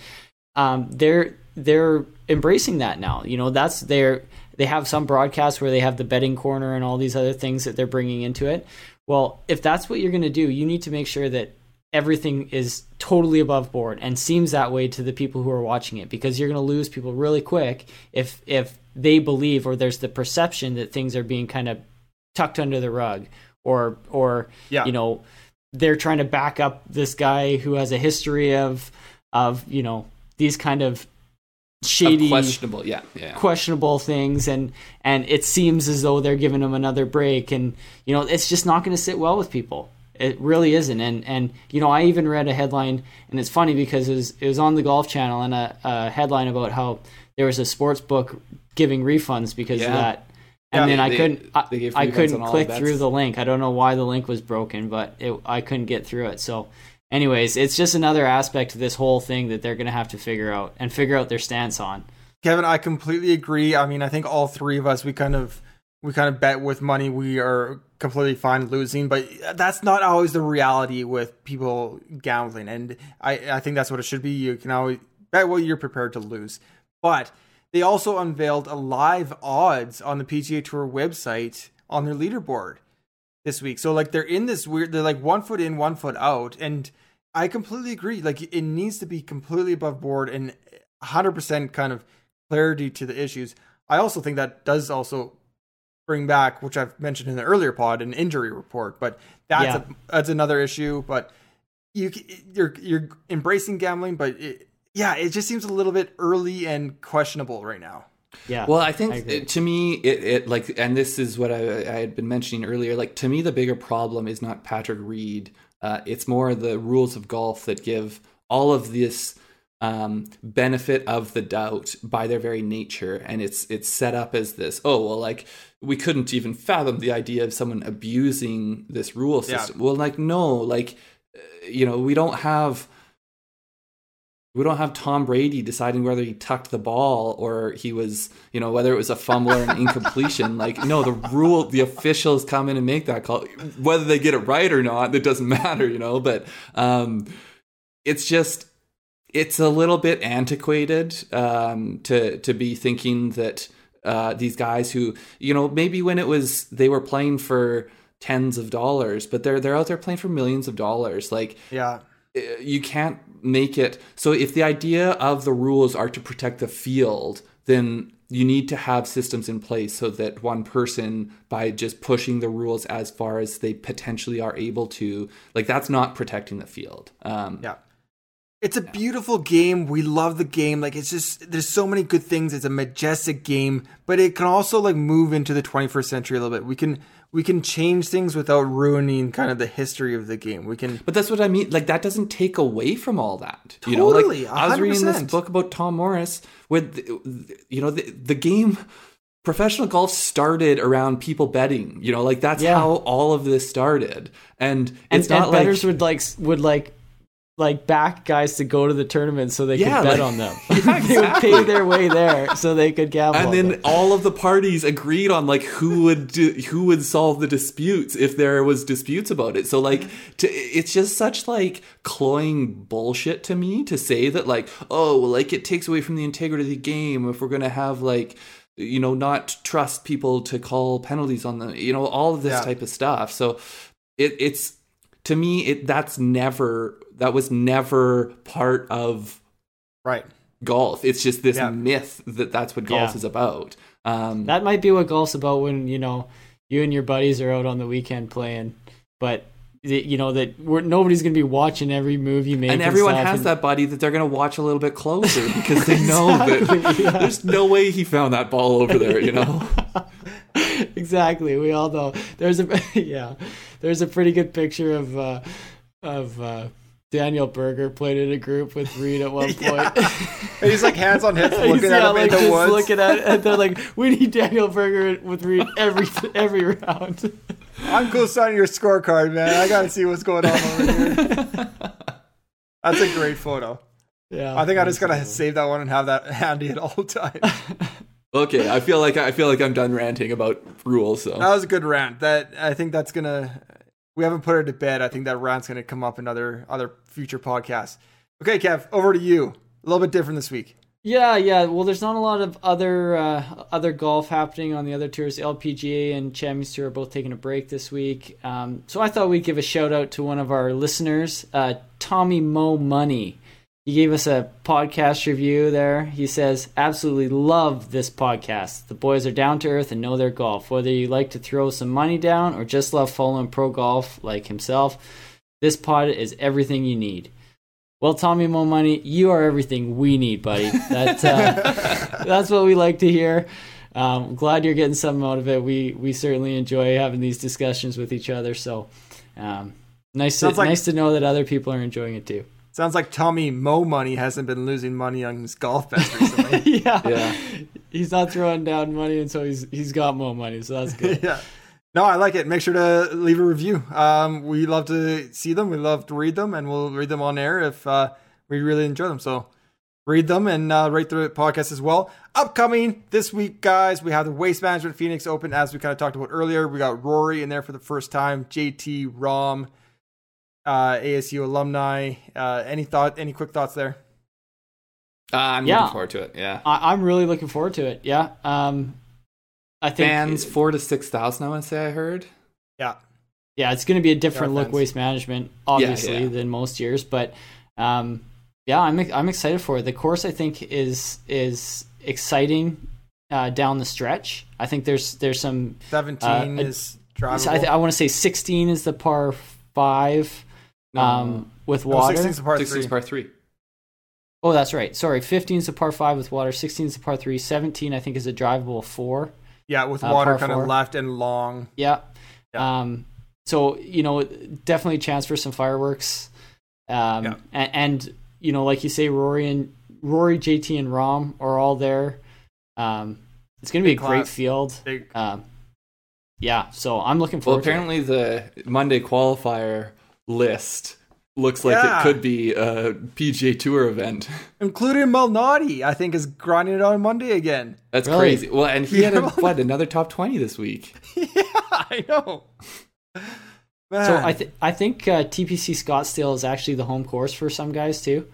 um, they're they're embracing that now. You know that's their they have some broadcasts where they have the betting corner and all these other things that they're bringing into it well, if that's what you're going to do, you need to make sure that everything is totally above board and seems that way to the people who are watching it because you're going to lose people really quick if if they believe or there's the perception that things are being kind of tucked under the rug or or yeah. you know they're trying to back up this guy who has a history of of you know these kind of shady questionable yeah, yeah questionable things and and it seems as though they're giving him another break and you know it's just not going to sit well with people it really isn't and and you know i even read a headline and it's funny because it was it was on the golf channel and a, a headline about how there was a sports book giving refunds because yeah. of that and yeah, then they, I couldn't I, I couldn't click through the link. I don't know why the link was broken, but it, I couldn't get through it. So anyways, it's just another aspect to this whole thing that they're going to have to figure out and figure out their stance on. Kevin, I completely agree. I mean, I think all three of us we kind of we kind of bet with money we are completely fine losing, but that's not always the reality with people gambling. And I I think that's what it should be. You can always bet what you're prepared to lose. But they also unveiled a live odds on the PGA Tour website on their leaderboard this week. So like they're in this weird they're like one foot in, one foot out and I completely agree. Like it needs to be completely above board and 100% kind of clarity to the issues. I also think that does also bring back, which I've mentioned in the earlier pod, an injury report. But that's yeah. a, that's another issue. But you you're you're embracing gambling, but it, yeah, it just seems a little bit early and questionable right now. Yeah. Well, I think I it, to me, it, it, like, and this is what I, I, had been mentioning earlier. Like to me, the bigger problem is not Patrick Reed. Uh, it's more the rules of golf that give all of this um, benefit of the doubt by their very nature, and it's it's set up as this. Oh well, like we couldn't even fathom the idea of someone abusing this rule system. Yeah. Well, like no, like uh, you know, we don't have we don't have Tom Brady deciding whether he tucked the ball or he was, you know, whether it was a fumble or an incompletion. Like, no, the rule, the officials come in and make that call. Whether they get it right or not, it doesn't matter, you know. But um, it's just, it's a little bit antiquated um, to to be thinking that uh, these guys who, you know, maybe when it was they were playing for tens of dollars, but they're they're out there playing for millions of dollars. Like, Yeah. you can't make it so if the idea of the rules are to protect the field then you need to have systems in place so that one person by just pushing the rules as far as they potentially are able to like that's not protecting the field um Yeah. It's a beautiful game. We love the game. Like it's just there's so many good things. It's a majestic game, but it can also like move into the 21st century a little bit. We can we can change things without ruining kind of the history of the game. We can but that's what I mean. Like that doesn't take away from all that. You know, Totally, like I was reading this book about Tom Morris with, you know, the, the game. Professional golf started around people betting. You know, like that's Yeah. how all of this started. And And, it's not and like bettors would like would like like back guys to go to the tournament so they Yeah, could bet like- on them. Yeah, they would pay their way there so they could gamble. and on then them. all of the parties agreed on like who would do, who would solve the disputes if there was disputes about it so like to, it's just such like cloying bullshit to me to say that like oh well, like it takes away from the integrity of the game if we're gonna have like you know not trust people to call penalties on them you know all of this Yeah. type of stuff so it it's to me it that's never that was never part of right. golf. It's just this Yeah. myth that that's what golf Yeah. is about. Um, that might be what golf's about when you know you and your buddies are out on the weekend playing, but you know that we're, nobody's gonna be watching every move you make. and everyone stuff, has and- that buddy that they're going to watch a little bit closer because they know Exactly, that yeah. there's no way he found that ball over there. You know, exactly. We all know. There's a yeah. There's a pretty good picture of uh, of uh, Daniel Berger played in a group with Reed at one Yeah. point. And he's like hands on hips He's, looking at yeah, him like in the just woods. looking at it, and they're like, "We need Daniel Berger with Reed every every round." I'm cool signing your scorecard, man. I gotta see what's going on over here. That's a great photo. Yeah, I think I just gotta absolutely. save that one and have that handy at all times. okay. I feel like I feel like I'm done ranting about rules. So That was a good rant. That I think that's gonna. We haven't put her to bed. I think that rant's gonna come up in other other future podcasts. Okay, Kev, over to you. A little bit different this week. Yeah, yeah. Well, there's not a lot of other uh, other golf happening on the other tours. LPGA and Champions Tour are both taking a break this week. Um, so I thought we'd give a shout out to one of our listeners, uh, Tommy Mo Money. He gave us a podcast review there. He says, "Absolutely love this podcast. The boys are down to earth and know their golf. Whether you like to throw some money down or just love following pro golf like himself, this pod is everything you need." Well, Tommy Mo Money, you are everything we need, buddy. That, uh, that's what we like to hear. Um, glad you're getting something out of it. We we certainly enjoy having these discussions with each other. So um, nice to, like- nice to know that other people are enjoying it too. Sounds like Tommy Mo Money hasn't been losing money on his golf bets recently. yeah. Yeah. he's not throwing down money, and so he's he's got more money. So that's good. yeah. No, I like it. Make sure to leave a review. Um, we love to see them. We love to read them, and we'll read them on air if uh, we really enjoy them. So read them and uh, rate the podcast as well. Upcoming this week, guys, we have the Waste Management Phoenix Open, as we kind of talked about earlier. We got Rory in there for the first time, JT, Rahm, uh, ASU alumni. Uh, any thought? Any quick thoughts there? Uh, I'm Yeah. looking forward to it. Yeah, I, I'm really looking forward to it. Yeah. Um, I think fans four to six thousand. I want to say I heard. Yeah, yeah, it's going to be a different look fans. waste management, obviously, yeah. than most years. But um, yeah, I'm I'm excited for it. The course I think is is exciting uh, down the stretch. I think there's there's some. seventeen Uh, is drivable. I, th- I want to say 16 is the par five um, with water. 16 is the par Six three. is par three. Oh, that's right. Sorry, 15 is the par five with water. 16 is the par three. 17 I think is a drivable four. Yeah, with Uh, water par kind four. of left and long. Yeah. Yeah. Um, so you know, definitely a chance for some fireworks. Um, Yeah. and, and you know, like you say, Rory and Rory, JT, and Rahm are all there. Um, it's going to be a Big great field. Big. Um, yeah. So I'm looking Well, forward. to it. apparently the Monday qualifier list looks like Yeah. it could be a PGA Tour event. Including Malnati, I think, is grinding it on Monday again. That's Really? crazy. Well, and he had a, what another top twenty this week. yeah, I know. Man. So I th- I think uh, TPC Scottsdale is actually the home course for some guys too. Some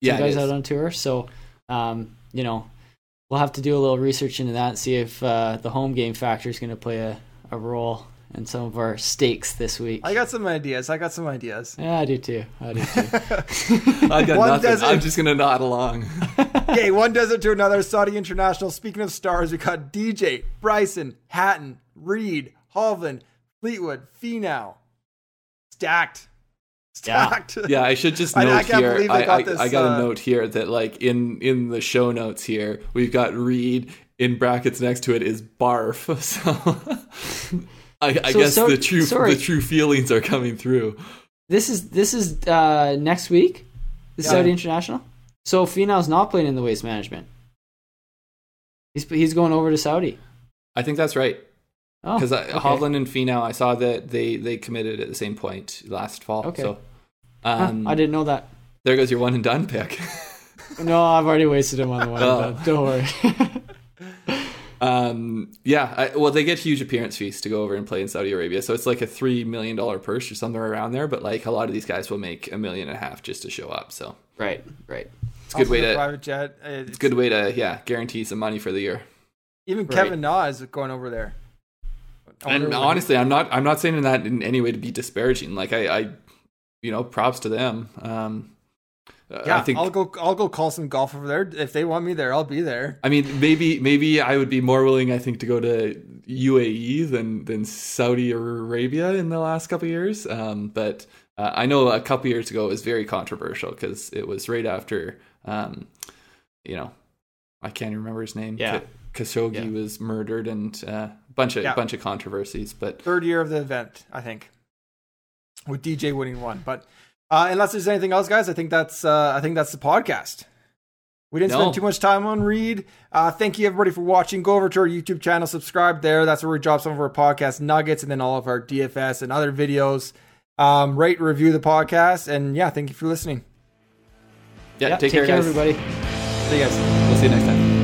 Yeah, guys out on tour. So um, you know, we'll have to do a little research into that and see if uh, the home game factor is going to play a, a role in some of our stakes this week. I got some ideas. I got some ideas. yeah, I do too. I do too. I got One nothing. doesn't- I'm just gonna nod along. okay, one desert to another. Saudi International. Speaking of stars, we got DJ, Bryson, Hatton, Reed, Hovland, Fleetwood, Finau. Stacked. Yeah. Stacked. Yeah, I should just note I can't here. believe I, they got I- this, I got uh, a note here that like in in the show notes here, we've got Reed in brackets next to it is barf. So I, I So- guess so- the true sorry. the true feelings are coming through. this is this is uh, next week. The Yeah. Saudi International. So Finau's not playing in the waste management. He's he's going over to Saudi. I think that's right Oh, because okay. Hovland and Finau, I saw that they they committed at the same point last fall. Okay. So Huh, um, I didn't know that. there goes your one and done pick. No, I've already wasted him on the one. and Oh. done. Don't worry. Um, yeah, I, well, they get huge appearance fees to go over and play in Saudi Arabia, so it's like a three million dollar purse or somewhere around there. But like a lot of these guys will make a million and a half just to show up, so right, right. it's a good way to private jet. it's a good way to yeah guarantee some money for the year. Even Right. Kevin Na is going over there. And honestly, I'm not I'm not saying that in any way to be disparaging. Like I, I you know, props to them. Um, uh, yeah, I think I'll go. I'll go call some golf over there if they want me there. I'll be there. I mean, maybe maybe I would be more willing, I think, to go to UAE than than Saudi Arabia in the last couple of years. Um, but uh, I know a couple years ago it was very controversial because it was right after, um, you know, I can't even remember his name. Yeah. K- Khashoggi Yeah. was murdered and a uh, bunch of Yeah. bunch of controversies. But Third year of the event, I think, with DJ winning one. But uh, unless there's anything else, guys, I think that's. Uh, I think that's the podcast. We didn't No. spend too much time on Reed. Uh, thank you everybody for watching. Go over to our YouTube channel, subscribe there. That's where we drop some of our podcast nuggets and then all of our DFS and other videos. Um, rate, review the podcast, and yeah, thank you for listening. yeah, Yeah, take, care, guys. everybody. See you guys. We'll see you next time.